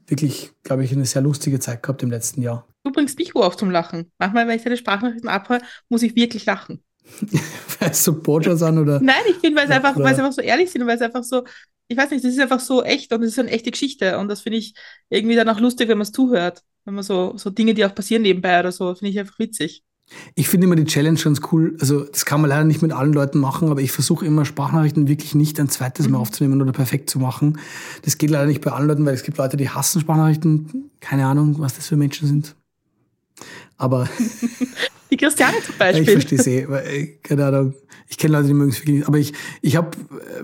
wirklich, glaube ich, eine sehr lustige Zeit gehabt im letzten Jahr. Du bringst mich auf zum Lachen. Manchmal, wenn ich deine Sprachnachrichten abhöre, muss ich wirklich lachen. weil es so Botschaft sind oder? Nein, ich finde, weil es einfach, einfach so ehrlich sind und weil es einfach so, ich weiß nicht, das ist einfach so echt und es ist eine echte Geschichte und das finde ich irgendwie dann auch lustig, wenn man es zuhört. Wenn man so, so Dinge, die auch passieren nebenbei oder so, finde ich einfach witzig. Ich finde immer die Challenge ganz cool. Also, das kann man leider nicht mit allen Leuten machen, aber ich versuche immer Sprachnachrichten wirklich nicht ein zweites Mal mhm. aufzunehmen oder perfekt zu machen. Das geht leider nicht bei allen Leuten, weil es gibt Leute, die hassen Sprachnachrichten. Keine Ahnung, was das für Menschen sind. Aber. Die Christiane zum Beispiel. ich verstehe sie. Eh, keine Ahnung. Ich kenne Leute, die mögen es wirklich nicht. Aber ich, ich habe äh,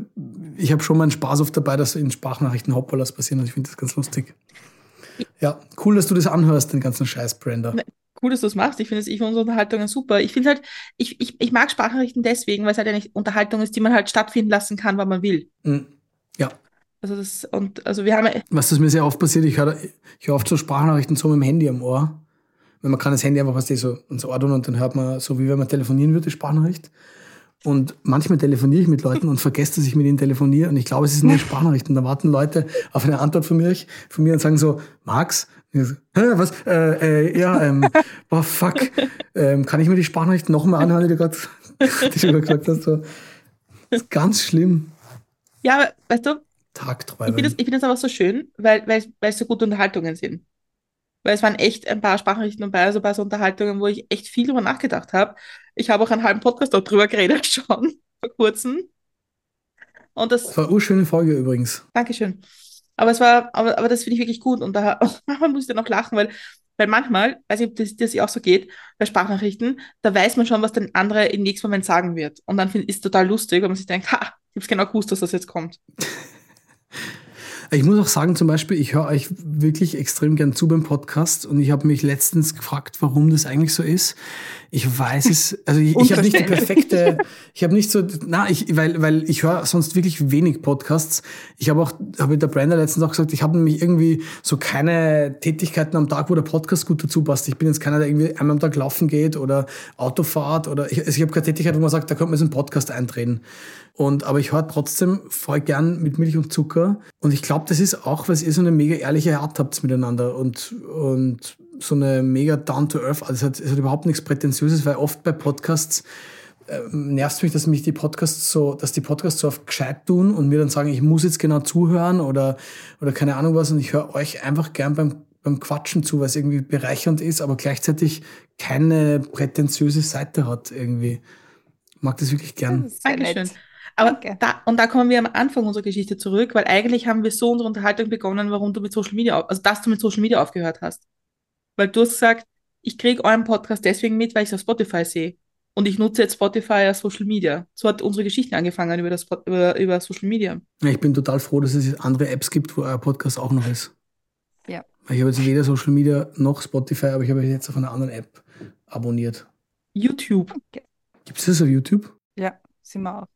ich hab schon meinen Spaß oft dabei, dass in Sprachnachrichten Hoppalas passieren und ich finde das ganz lustig. Ja, cool, dass du das anhörst, den ganzen Scheiß, Brenda. Cool, dass du es machst. Ich finde ich find unsere Unterhaltungen super. Ich finde halt, ich, ich, ich mag Sprachnachrichten deswegen, weil es halt eine Unterhaltung ist, die man halt stattfinden lassen kann, wann man will. Mhm. Ja. Also das, und also wir haben. Was das mir sehr oft passiert, ich höre, ich höre oft so Sprachnachrichten so mit dem Handy am Ohr. Weil man kann das Handy einfach was so ins Ohr tun und dann hört man so, wie wenn man telefonieren würde, die Sprachnachricht. Und manchmal telefoniere ich mit Leuten und vergesse, dass ich mit ihnen telefoniere. Und ich glaube, es ist eine Sprachnachricht. Und da warten Leute auf eine Antwort von mir, von mir und sagen so, Max, was? Äh, äh, ja, ähm, boah, fuck. Ähm, kann ich mir die Sprachnachricht nochmal anhören, die du gerade gesagt hast? So. Das ist ganz schlimm. Ja, weißt du, Tagträume. Ich finde das aber so schön, weil, weil, weil es so gute Unterhaltungen sind. Weil es waren echt ein paar Sprachnachrichten dabei, also ein paar so Unterhaltungen, wo ich echt viel drüber nachgedacht habe. Ich habe auch einen halben Podcast darüber geredet schon, vor kurzem. Und das, das war eine urschöne Folge übrigens. Dankeschön. Aber es war, aber, aber das finde ich wirklich gut. Und da manchmal muss ich dann auch lachen, weil, weil manchmal, weiß ich, ob das, das auch so geht, bei Sprachnachrichten, da weiß man schon, was der andere im nächsten Moment sagen wird. Und dann find, ist es total lustig, wenn man sich denkt, ha, ich habe genau gewusst, dass das jetzt kommt. Ich muss auch sagen, zum Beispiel, ich höre euch wirklich extrem gern zu beim Podcast und ich habe mich letztens gefragt, warum das eigentlich so ist. Ich weiß es, also ich, ich habe nicht die perfekte, ich habe nicht so, na, ich, weil, weil ich höre sonst wirklich wenig Podcasts. Ich habe auch, habe mit der Brenda letztens auch gesagt, ich habe nämlich irgendwie so keine Tätigkeiten am Tag, wo der Podcast gut dazu passt. Ich bin jetzt keiner, der irgendwie einmal am Tag laufen geht oder Autofahrt oder ich, also ich habe keine Tätigkeit, wo man sagt, da könnte man so einen Podcast eintreten. Und, aber ich höre trotzdem voll gern mit Milch und Zucker. Und ich glaube, das ist auch, weil ihr so eine mega ehrliche Art habt miteinander und, und so eine mega down-to-earth. Also es hat, es hat überhaupt nichts Prätentiöses, weil oft bei Podcasts äh, nervt mich, dass mich die Podcasts so, dass die Podcasts so oft gescheit tun und mir dann sagen, ich muss jetzt genau zuhören oder, oder keine Ahnung was. Und ich höre euch einfach gern beim beim Quatschen zu, weil es irgendwie bereichernd ist, aber gleichzeitig keine prätentiöse Seite hat irgendwie. Ich mag das wirklich gern. Das ist sehr Dankeschön. nett. Aber Danke. da, und da kommen wir am Anfang unserer Geschichte zurück, weil eigentlich haben wir so unsere Unterhaltung begonnen, warum du mit Social Media, also dass du mit Social Media aufgehört hast. Weil du hast gesagt, ich kriege euren Podcast deswegen mit, weil ich es auf Spotify sehe. Und ich nutze jetzt Spotify als Social Media. So hat unsere Geschichte angefangen über, das, über, über Social Media. Ja, ich bin total froh, dass es jetzt andere Apps gibt, wo euer Podcast auch noch ist. Ja. Weil Ich habe jetzt weder Social Media noch Spotify, aber ich habe jetzt auf einer anderen App abonniert. YouTube. Gibt es das auf YouTube? Ja, sind wir auch.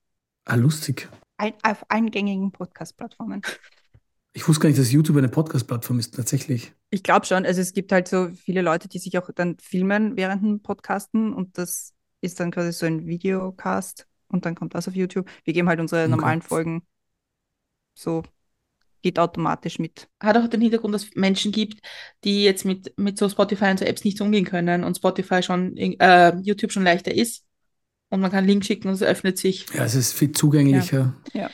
Ah, lustig. Ein, auf allen gängigen Podcast-Plattformen. Ich wusste gar nicht, dass YouTube eine Podcast-Plattform ist, tatsächlich. Ich glaube schon, also es gibt halt so viele Leute, die sich auch dann filmen während dem Podcasten und das ist dann quasi so ein Videocast und dann kommt das auf YouTube. Wir geben halt unsere Okay. normalen Folgen so, geht automatisch mit. Hat auch den Hintergrund, dass es Menschen gibt, die jetzt mit, mit so Spotify und so Apps nicht so umgehen können und Spotify schon, äh, YouTube schon leichter ist. Und man kann einen Link schicken und es öffnet sich. Ja, es ist viel zugänglicher. Ja.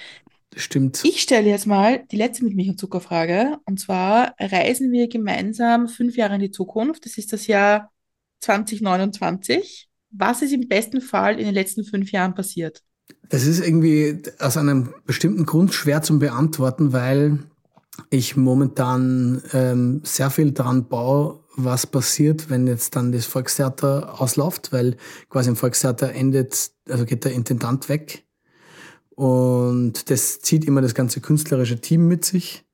Das stimmt. Ich stelle jetzt mal die letzte mit Milch und Zuckerfrage. Und zwar reisen wir gemeinsam fünf Jahre in die Zukunft. Das ist das Jahr 2029. Was ist im besten Fall in den letzten fünf Jahren passiert? Das ist irgendwie aus einem bestimmten Grund schwer zu beantworten, weil ich momentan ähm, sehr viel daran baue, was passiert, wenn jetzt dann das Volkstheater ausläuft, weil quasi im Volkstheater endet, also geht der Intendant weg. Und das zieht immer das ganze künstlerische Team mit sich.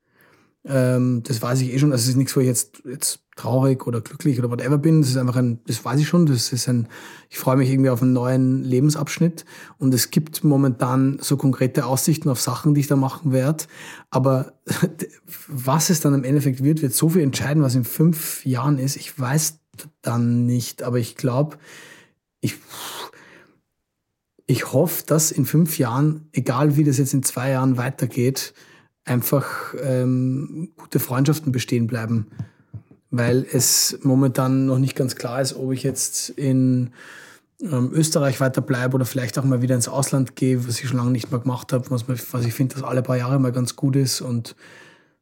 Ähm, das weiß ich eh schon. Also es ist nichts, wo ich jetzt, jetzt traurig oder glücklich oder whatever bin. Das ist einfach ein, das weiß ich schon. Das ist ein, ich freue mich irgendwie auf einen neuen Lebensabschnitt. Und es gibt momentan so konkrete Aussichten auf Sachen, die ich da machen werde. Aber was es dann im Endeffekt wird, wird so viel entscheiden, was in fünf Jahren ist. Ich weiß dann nicht. Aber ich glaube, ich, ich hoffe, dass in fünf Jahren, egal wie das jetzt in zwei Jahren weitergeht, einfach ähm, gute Freundschaften bestehen bleiben. Weil es momentan noch nicht ganz klar ist, ob ich jetzt in ähm, Österreich weiterbleibe oder vielleicht auch mal wieder ins Ausland gehe, was ich schon lange nicht mehr gemacht habe, was, was ich finde, dass alle paar Jahre mal ganz gut ist. Und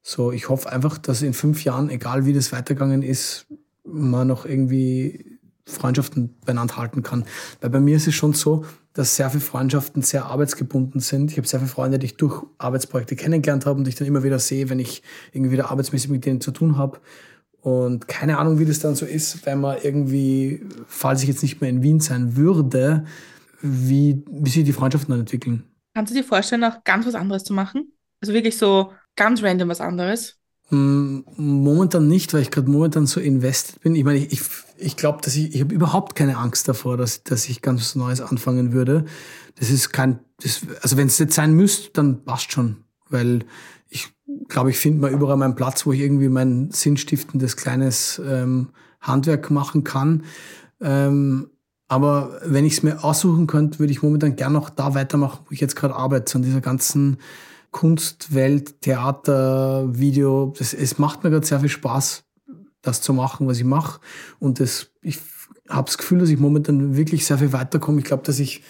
so, ich hoffe einfach, dass in fünf Jahren, egal wie das weitergegangen ist, man noch irgendwie Freundschaften beieinander halten kann. Weil bei mir ist es schon so, dass sehr viele Freundschaften sehr arbeitsgebunden sind. Ich habe sehr viele Freunde, die ich durch Arbeitsprojekte kennengelernt habe und die ich dann immer wieder sehe, wenn ich irgendwie wieder arbeitsmäßig mit denen zu tun habe. Und keine Ahnung, wie das dann so ist, wenn man irgendwie, falls ich jetzt nicht mehr in Wien sein würde, wie, wie sich die Freundschaften dann entwickeln. Kannst du dir vorstellen, auch ganz was anderes zu machen? Also wirklich so ganz random was anderes? Mm, Momentan nicht, weil ich gerade momentan so invested bin. Ich meine, ich, ich, ich glaube, dass ich, ich habe überhaupt keine Angst davor, dass, dass ich ganz was Neues anfangen würde. Das ist kein, das, also wenn es jetzt sein müsste, dann passt schon. Weil ich glaube, ich finde mal überall meinen Platz, wo ich irgendwie mein sinnstiftendes kleines ähm, Handwerk machen kann. Ähm, aber wenn ich es mir aussuchen könnte, würde ich momentan gern noch da weitermachen, wo ich jetzt gerade arbeite, an dieser ganzen Kunstwelt, Theater, Video. Das, es macht mir gerade sehr viel Spaß, das zu machen, was ich mache. Und das, ich habe das Gefühl, dass ich momentan wirklich sehr viel weiterkomme. Ich glaube, dass ich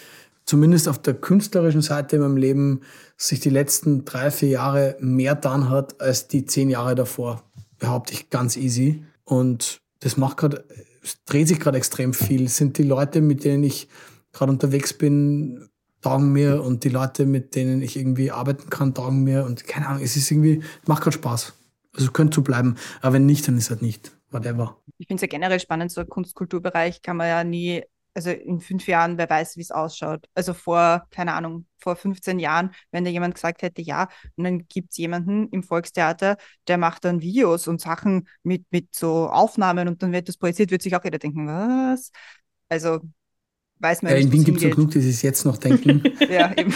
zumindest auf der künstlerischen Seite in meinem Leben sich die letzten drei, vier Jahre mehr dann hat als die zehn Jahre davor. Behaupte ich ganz easy. Und das macht gerade, es dreht sich gerade extrem viel. Sind die Leute, mit denen ich gerade unterwegs bin, taugen mir und die Leute, mit denen ich irgendwie arbeiten kann, taugen mir und keine Ahnung, es ist irgendwie, macht gerade Spaß. Also könnte so bleiben, aber wenn nicht, dann ist halt nicht. Whatever. Ich finde es ja generell spannend, so Kunstkulturbereich kann man ja nie, also in fünf Jahren, wer weiß, wie es ausschaut. Also vor, keine Ahnung, vor 15 Jahren, wenn da jemand gesagt hätte, ja, und dann gibt es jemanden im Volkstheater, der macht dann Videos und Sachen mit, mit so Aufnahmen und dann wird das projiziert, wird sich auch jeder denken, was? Also weiß man Ja, nicht, in Wien gibt es so genug, die sich jetzt noch denken. Ja, eben.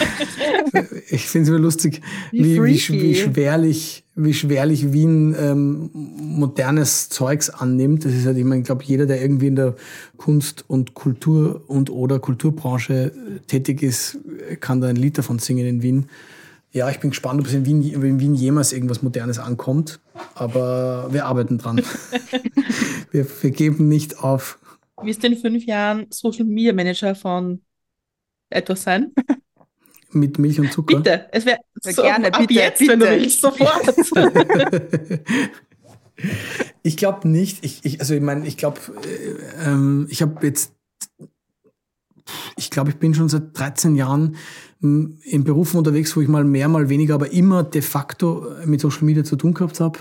ich finde es immer lustig, Wie wie, wie, schwerlich, wie schwerlich Wien ähm, modernes Zeugs annimmt. Das ist halt, ich meine, ich glaube, jeder, der irgendwie in der Kunst- und Kultur- und oder Kulturbranche äh, tätig ist, äh, kann da ein Lied davon singen in Wien. Ja, ich bin gespannt, ob es in Wien, in Wien jemals irgendwas Modernes ankommt. Aber wir arbeiten dran. wir, wir geben nicht auf. Wirst du in fünf Jahren Social Media Manager von etwas sein? Mit Milch und Zucker. Bitte, es wäre so, gerne, ab bitte, jetzt, wenn du bitte. willst, sofort. Ich glaube nicht. Ich, ich, also ich meine, ich glaube, äh, ähm, ich habe jetzt, ich glaube, ich bin schon seit 13 Jahren in Berufen unterwegs, wo ich mal mehr, mal weniger, aber immer de facto mit Social Media zu tun gehabt habe.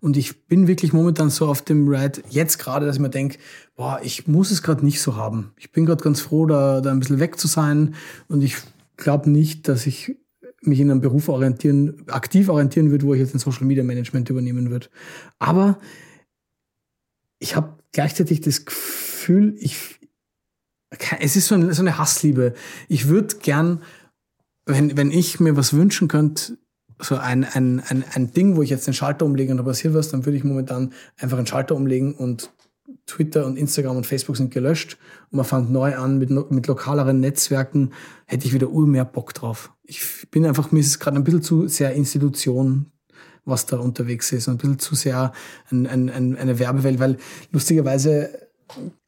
Und ich bin wirklich momentan so auf dem Ride, jetzt gerade, dass ich mir denke, boah, ich muss es gerade nicht so haben. Ich bin gerade ganz froh, da, da ein bisschen weg zu sein. Und ich glaube nicht, dass ich mich in einem Beruf orientieren, aktiv orientieren würde, wo ich jetzt ein Social Media Management übernehmen würde. Aber ich habe gleichzeitig das Gefühl, ich, es ist so eine, so eine Hassliebe. Ich würde gern wenn, wenn ich mir was wünschen könnte, so ein, ein, ein, ein Ding, wo ich jetzt den Schalter umlege und da passiert was, dann würde ich momentan einfach einen Schalter umlegen und Twitter und Instagram und Facebook sind gelöscht und man fängt neu an mit, mit lokaleren Netzwerken, hätte ich wieder ur mehr Bock drauf. Ich bin einfach, mir ist es gerade ein bisschen zu sehr Institution, was da unterwegs ist und ein bisschen zu sehr ein, ein, ein, eine Werbewelt, weil lustigerweise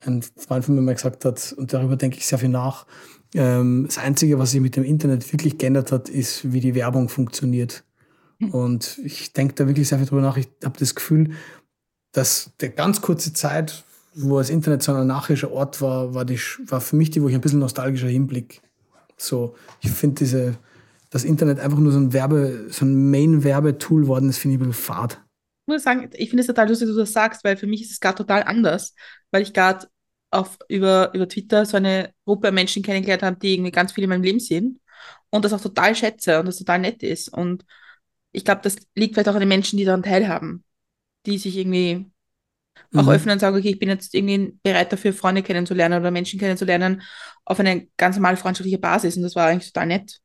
ein Freund von mir mal gesagt hat, und darüber denke ich sehr viel nach, ähm, das Einzige, was sich mit dem Internet wirklich geändert hat, ist, wie die Werbung funktioniert. Hm. Und ich denke da wirklich sehr viel drüber nach. Ich habe das Gefühl, dass der ganz kurze Zeit, wo das Internet so ein anarchischer Ort war, war, die, war für mich die, wo ich ein bisschen nostalgischer hinblick. So, ich finde diese, das Internet einfach nur so ein Werbe, so ein Main-Werbetool worden ist, finde ich ein bisschen fad. Ich muss sagen, ich finde es total lustig, dass du das sagst, weil für mich ist es gerade total anders, weil ich gerade über, über Twitter so eine Gruppe Menschen kennengelernt habe, die irgendwie ganz viel in meinem Leben sind und das auch total schätze und das total nett ist. Und ich glaube, das liegt vielleicht auch an den Menschen, die daran teilhaben, die sich irgendwie mhm. auch öffnen und sagen, okay, ich bin jetzt irgendwie bereit dafür, Freunde kennenzulernen oder Menschen kennenzulernen auf eine ganz normale freundschaftliche Basis. Und das war eigentlich total nett.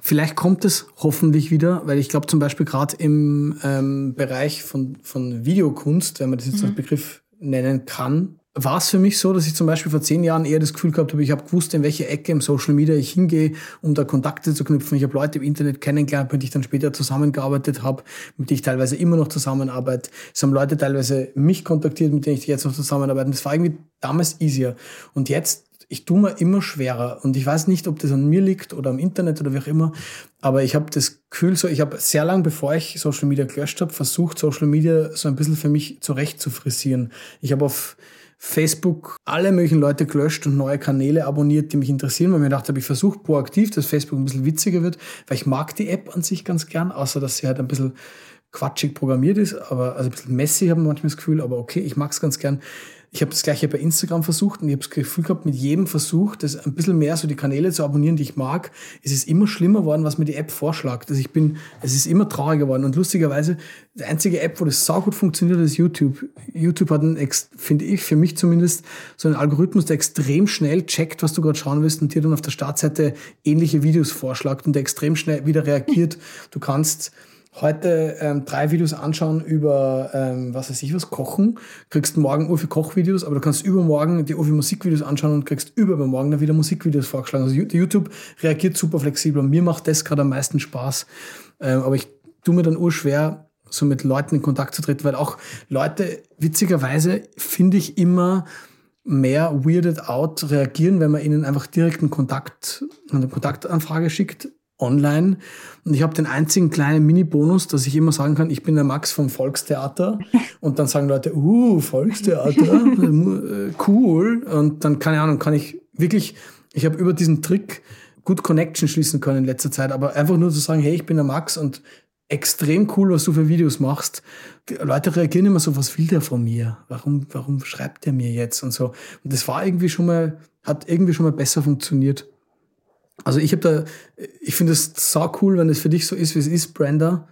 Vielleicht kommt es hoffentlich wieder, weil ich glaube zum Beispiel gerade im ähm, Bereich von, von Videokunst, wenn man das jetzt mhm. als Begriff nennen kann, war es für mich so, dass ich zum Beispiel vor zehn Jahren eher das Gefühl gehabt habe, ich habe gewusst, in welche Ecke im Social Media ich hingehe, um da Kontakte zu knüpfen. Ich habe Leute im Internet kennengelernt, mit denen ich dann später zusammengearbeitet habe, mit denen ich teilweise immer noch zusammenarbeite. Es haben Leute teilweise mich kontaktiert, mit denen ich jetzt noch zusammenarbeite. Das war irgendwie damals easier. Und jetzt ich tue mir immer schwerer und ich weiß nicht, ob das an mir liegt oder am Internet oder wie auch immer, aber ich habe das Gefühl so, ich habe sehr lange, bevor ich Social Media gelöscht habe, versucht, Social Media so ein bisschen für mich zurecht zu frisieren. Ich habe auf Facebook alle möglichen Leute gelöscht und neue Kanäle abonniert, die mich interessieren, weil mir gedacht habe, ich versuche proaktiv, dass Facebook ein bisschen witziger wird, weil ich mag die App an sich ganz gern, außer dass sie halt ein bisschen quatschig programmiert ist, aber also ein bisschen messy haben manchmal das Gefühl, aber okay, ich mag es ganz gern. Ich habe das gleiche bei Instagram versucht und ich habe das Gefühl gehabt, mit jedem Versuch, das ein bisschen mehr so die Kanäle zu abonnieren, die ich mag, ist es immer schlimmer worden, was mir die App vorschlägt. Also ich bin, es ist immer trauriger geworden. Und lustigerweise, die einzige App, wo das saugut funktioniert, ist YouTube. YouTube hat einen, finde ich, für mich zumindest, so einen Algorithmus, der extrem schnell checkt, was du gerade schauen willst und dir dann auf der Startseite ähnliche Videos vorschlägt und der extrem schnell wieder reagiert. Du kannst heute ähm, drei Videos anschauen über, ähm, was weiß ich was, Kochen, kriegst morgen Uhr für Kochvideos, aber du kannst übermorgen die Uhr für Musikvideos anschauen und kriegst übermorgen dann wieder Musikvideos vorgeschlagen. Also YouTube reagiert super flexibel und mir macht das gerade am meisten Spaß. Ähm, aber ich tue mir dann urschwer, so mit Leuten in Kontakt zu treten, weil auch Leute, witzigerweise, finde ich immer, mehr weirded out reagieren, wenn man ihnen einfach direkt einen Kontakt, eine Kontaktanfrage schickt, online. Und ich habe den einzigen kleinen Mini-Bonus, dass ich immer sagen kann, ich bin der Max vom Volkstheater. Und dann sagen Leute, uh, Volkstheater, äh, cool. Und dann, keine Ahnung, kann ich wirklich, ich habe über diesen Trick gut Connection schließen können in letzter Zeit. Aber einfach nur zu sagen, hey, ich bin der Max und extrem cool, was du für Videos machst. Die Leute reagieren immer so, was will der von mir? Warum, warum schreibt der mir jetzt und so? Und das war irgendwie schon mal, hat irgendwie schon mal besser funktioniert. Also ich habe da, ich finde es so cool, wenn es für dich so ist, wie es ist, Brenda.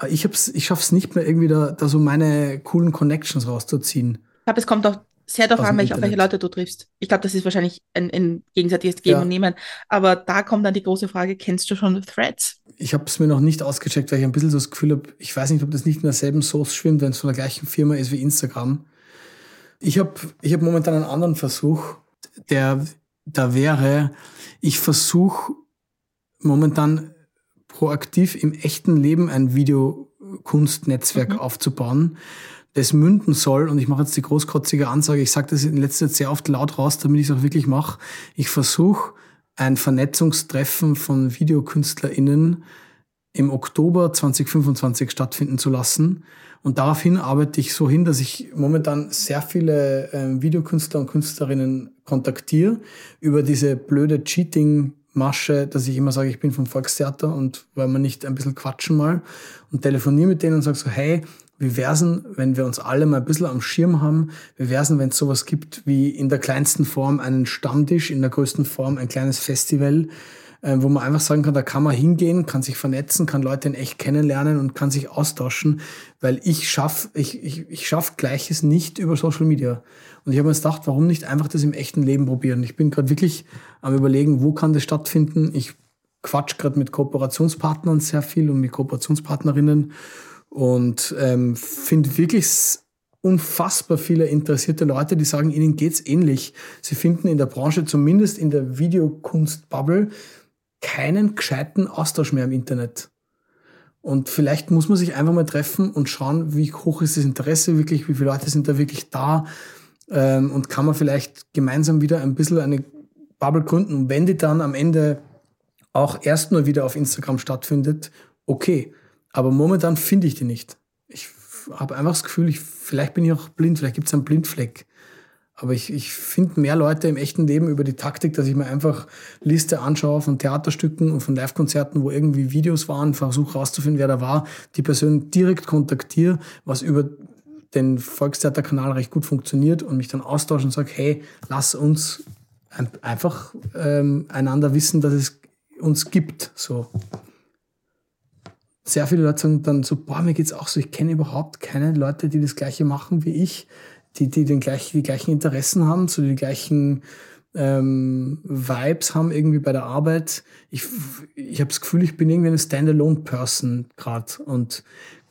Äh, ich, hab's, ich schaffe es nicht mehr irgendwie da, da so meine coolen Connections rauszuziehen. Ich glaube, es kommt auch sehr darauf an, welche, auf welche Leute du triffst. Ich glaube, das ist wahrscheinlich ein, ein gegenseitiges Geben ja. und Nehmen. Aber da kommt dann die große Frage, kennst du schon Threads? Ich habe es mir noch nicht ausgecheckt, weil ich ein bisschen so das Gefühl habe, ich weiß nicht, ob das nicht in derselben Source schwimmt, wenn es von der gleichen Firma ist wie Instagram. Ich habe ich hab momentan einen anderen Versuch, der da wäre, ich versuche momentan proaktiv im echten Leben ein Videokunstnetzwerk mhm. aufzubauen, das münden soll. Und ich mache jetzt die großkotzige Ansage, ich sage das in letzter Zeit sehr oft laut raus, damit ich es auch wirklich mache. Ich versuche ein Vernetzungstreffen von VideokünstlerInnen im Oktober 2025 stattfinden zu lassen. Und daraufhin arbeite ich so hin, dass ich momentan sehr viele äh, Videokünstler und Künstlerinnen kontaktiere über diese blöde Cheating-Masche, dass ich immer sage, ich bin vom Volkstheater und weil wir nicht ein bisschen quatschen mal und telefoniere mit denen und sage so, hey, wie wär's denn, wenn wir uns alle mal ein bisschen am Schirm haben? Wie wär's denn, wenn es sowas gibt wie in der kleinsten Form einen Stammtisch, in der größten Form ein kleines Festival, äh, wo man einfach sagen kann, da kann man hingehen, kann sich vernetzen, kann Leute in echt kennenlernen und kann sich austauschen, weil ich schaff, ich, ich, ich schaff Gleiches nicht über Social Media. Und ich habe mir gedacht, warum nicht einfach das im echten Leben probieren? Ich bin gerade wirklich am überlegen, wo kann das stattfinden? Ich quatsch gerade mit Kooperationspartnern sehr viel und mit Kooperationspartnerinnen und ähm, finde wirklich unfassbar viele interessierte Leute, die sagen, ihnen geht's ähnlich. Sie finden in der Branche, zumindest in der Videokunstbubble, keinen gescheiten Austausch mehr im Internet. Und vielleicht muss man sich einfach mal treffen und schauen, wie hoch ist das Interesse wirklich, wie viele Leute sind da wirklich da ähm, und kann man vielleicht gemeinsam wieder ein bisschen eine Bubble gründen. Und wenn die dann am Ende auch erst nur wieder auf Instagram stattfindet, okay. Aber momentan finde ich die nicht. Ich habe einfach das Gefühl, ich, vielleicht bin ich auch blind, vielleicht gibt es einen Blindfleck. Aber ich, ich finde mehr Leute im echten Leben über die Taktik, dass ich mir einfach Liste anschaue von Theaterstücken und von Live-Konzerten, wo irgendwie Videos waren, versuche rauszufinden, wer da war, die Person direkt kontaktiere, was über den Volkstheaterkanal recht gut funktioniert und mich dann austausche und sage, hey, lass uns ein, einfach ähm, einander wissen, dass es uns gibt. So. Sehr viele Leute sagen dann so, boah, mir geht's auch so, ich kenne überhaupt keine Leute, die das Gleiche machen wie ich die, die den gleichen, die gleichen Interessen haben, so die gleichen ähm, Vibes haben irgendwie bei der Arbeit. Ich, ich habe das Gefühl, ich bin irgendwie eine Standalone-Person gerade. Und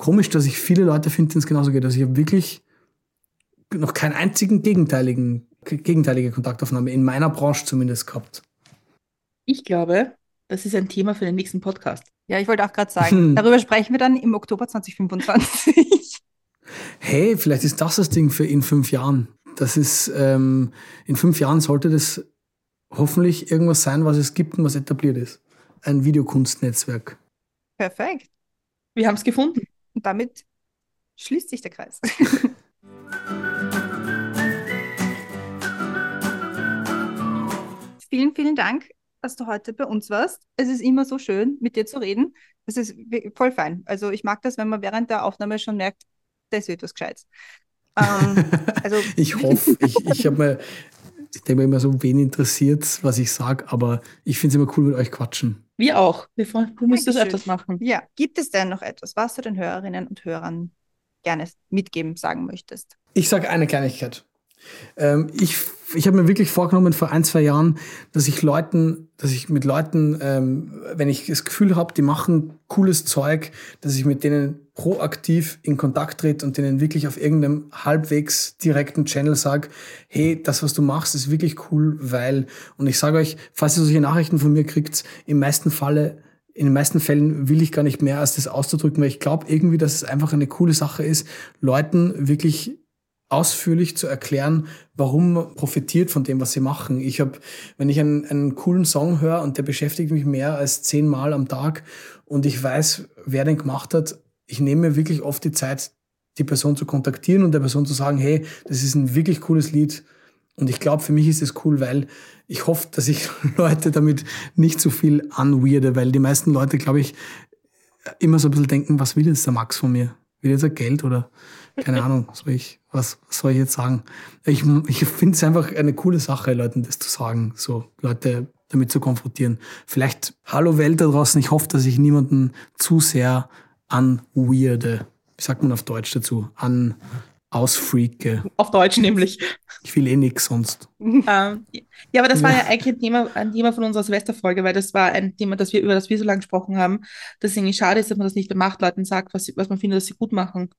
komisch, dass ich viele Leute finde, denen es genauso geht. Also ich habe wirklich noch keinen einzigen gegenteiligen, gegenteilige Kontaktaufnahme in meiner Branche zumindest gehabt. Ich glaube, das ist ein Thema für den nächsten Podcast. Ja, ich wollte auch gerade sagen, hm. darüber sprechen wir dann im Oktober 2025. hey, vielleicht ist das das Ding für in fünf Jahren. Das ist, ähm, in fünf Jahren sollte das hoffentlich irgendwas sein, was es gibt und was etabliert ist. Ein Videokunstnetzwerk. Perfekt. Wir haben es gefunden. Und damit schließt sich der Kreis. vielen, vielen Dank, dass du heute bei uns warst. Es ist immer so schön, mit dir zu reden. Es ist voll fein. Also ich mag das, wenn man während der Aufnahme schon merkt, das wird was Gescheites. Ähm, also ich hoffe, ich, ich habe mir, ich denke mir immer so, wen interessiert, was ich sage, aber ich finde es immer cool mit euch quatschen. Wir auch. Wir, du musst das öfters machen. Ja. Gibt es denn noch etwas, was du den Hörerinnen und Hörern gerne mitgeben, sagen möchtest? Ich sage eine Kleinigkeit. Ähm, ich ich habe mir wirklich vorgenommen vor ein, zwei Jahren, dass ich Leuten, dass ich mit Leuten, ähm, wenn ich das Gefühl habe, die machen cooles Zeug, dass ich mit denen proaktiv in Kontakt trete und denen wirklich auf irgendeinem halbwegs direkten Channel sage, hey, das, was du machst, ist wirklich cool, weil, und ich sage euch, falls ihr solche Nachrichten von mir kriegt, im meisten Falle in den meisten Fällen will ich gar nicht mehr als das auszudrücken, weil ich glaube irgendwie, dass es einfach eine coole Sache ist, Leuten wirklich ausführlich zu erklären, warum man profitiert von dem, was sie machen. Ich habe, wenn ich einen, einen coolen Song höre und der beschäftigt mich mehr als zehnmal am Tag und ich weiß, wer den gemacht hat, ich nehme mir wirklich oft die Zeit, die Person zu kontaktieren und der Person zu sagen, hey, das ist ein wirklich cooles Lied. Und ich glaube, für mich ist es cool, weil ich hoffe, dass ich Leute damit nicht so viel anweirde, weil die meisten Leute, glaube ich, immer so ein bisschen denken, was will jetzt der Max von mir? Will jetzt er Geld oder keine Ahnung, soll ich, was, was soll ich jetzt sagen? Ich, ich finde es einfach eine coole Sache, Leuten das zu sagen, so Leute damit zu konfrontieren. Vielleicht, hallo Welt da draußen, ich hoffe, dass ich niemanden zu sehr anweirde. Wie sagt man auf Deutsch dazu? An ausfreake. Auf Deutsch nämlich. Ich will eh nichts sonst. Ähm, ja, aber das war ja eigentlich ein Thema, ein Thema von unserer Silvesterfolge, weil das war ein Thema, das wir, über das wir so lange gesprochen haben, dass es irgendwie schade ist, dass man das nicht macht, Leuten sagt, was, was man findet, dass sie gut machen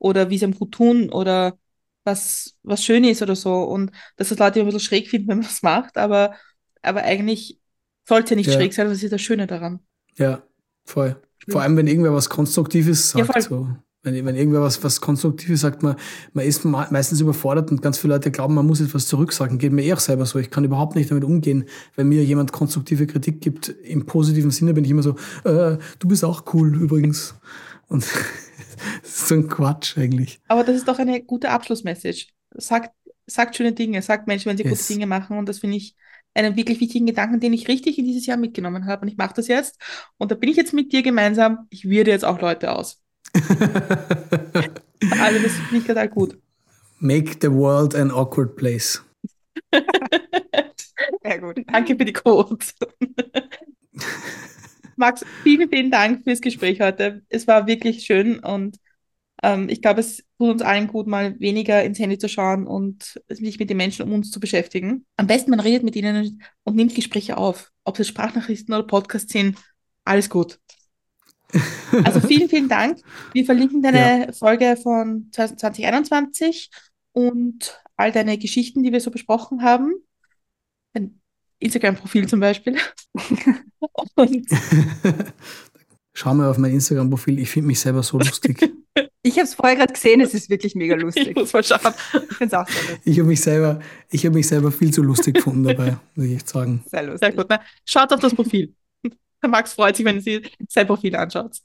oder wie sie einem gut tun oder was, was schön ist oder so. Und dass das Leute immer ein bisschen schräg finden, wenn man das macht, aber, aber eigentlich sollte es ja nicht ja. schräg sein, das ist das Schöne daran. Ja, voll. Vor allem, wenn irgendwer was Konstruktives sagt. Ja. So. Wenn, wenn irgendwer was, was Konstruktives sagt, man, man ist meistens überfordert und ganz viele Leute glauben, man muss etwas zurücksagen. Geht mir eh auch selber so. Ich kann überhaupt nicht damit umgehen, wenn mir jemand konstruktive Kritik gibt. Im positiven Sinne bin ich immer so, äh, du bist auch cool übrigens. Und das ist so ein Quatsch eigentlich. Aber das ist doch eine gute Abschlussmessage. Sagt, sagt schöne Dinge, sagt Menschen, wenn sie yes. gute Dinge machen. Und das finde ich einen wirklich wichtigen Gedanken, den ich richtig in dieses Jahr mitgenommen habe. Und ich mache das jetzt. Und da bin ich jetzt mit dir gemeinsam. Ich würde jetzt auch Leute aus. also das finde ich total gut. Make the world an awkward place. Sehr gut. Danke für die Quote. Max, vielen, vielen Dank fürs Gespräch heute. Es war wirklich schön und ähm, ich glaube, es tut uns allen gut, mal weniger ins Handy zu schauen und sich mit den Menschen um uns zu beschäftigen. Am besten, man redet mit ihnen und nimmt Gespräche auf. Ob es Sprachnachrichten oder Podcasts sind, alles gut. Also vielen, vielen Dank. Wir verlinken deine ja. Folge von 2021 und all deine Geschichten, die wir so besprochen haben. Instagram-Profil zum Beispiel. und Schau mal auf mein Instagram-Profil, ich finde mich selber so lustig. ich habe es vorher gerade gesehen, es ist wirklich mega lustig. Ich muss mal schauen. Ich finde es auch sehr lustig. Ich habe mich, selber, hab mich selber viel zu lustig gefunden dabei, muss ich echt sagen. Sehr lustig. Sehr gut. Ne? Schaut auf das Profil. Der Max freut sich, wenn Sie sein Profil anschaut.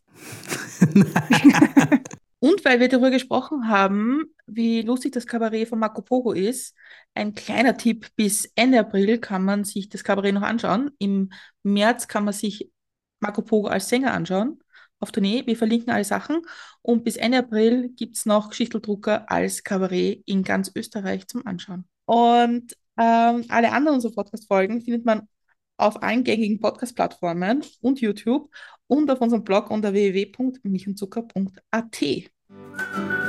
Und weil wir darüber gesprochen haben, wie lustig das Kabarett von Marco Pogo ist, ein kleiner Tipp, bis Ende April kann man sich das Kabarett noch anschauen. Im März kann man sich Marco Pogo als Sänger anschauen auf Tournee. Wir verlinken alle Sachen. Und bis Ende April gibt es noch Geschichteldrucker als Kabarett in ganz Österreich zum Anschauen. Und ähm, alle anderen unserer Podcast-Folgen findet man auf allen gängigen Podcast-Plattformen und YouTube und auf unserem Blog unter Thank you.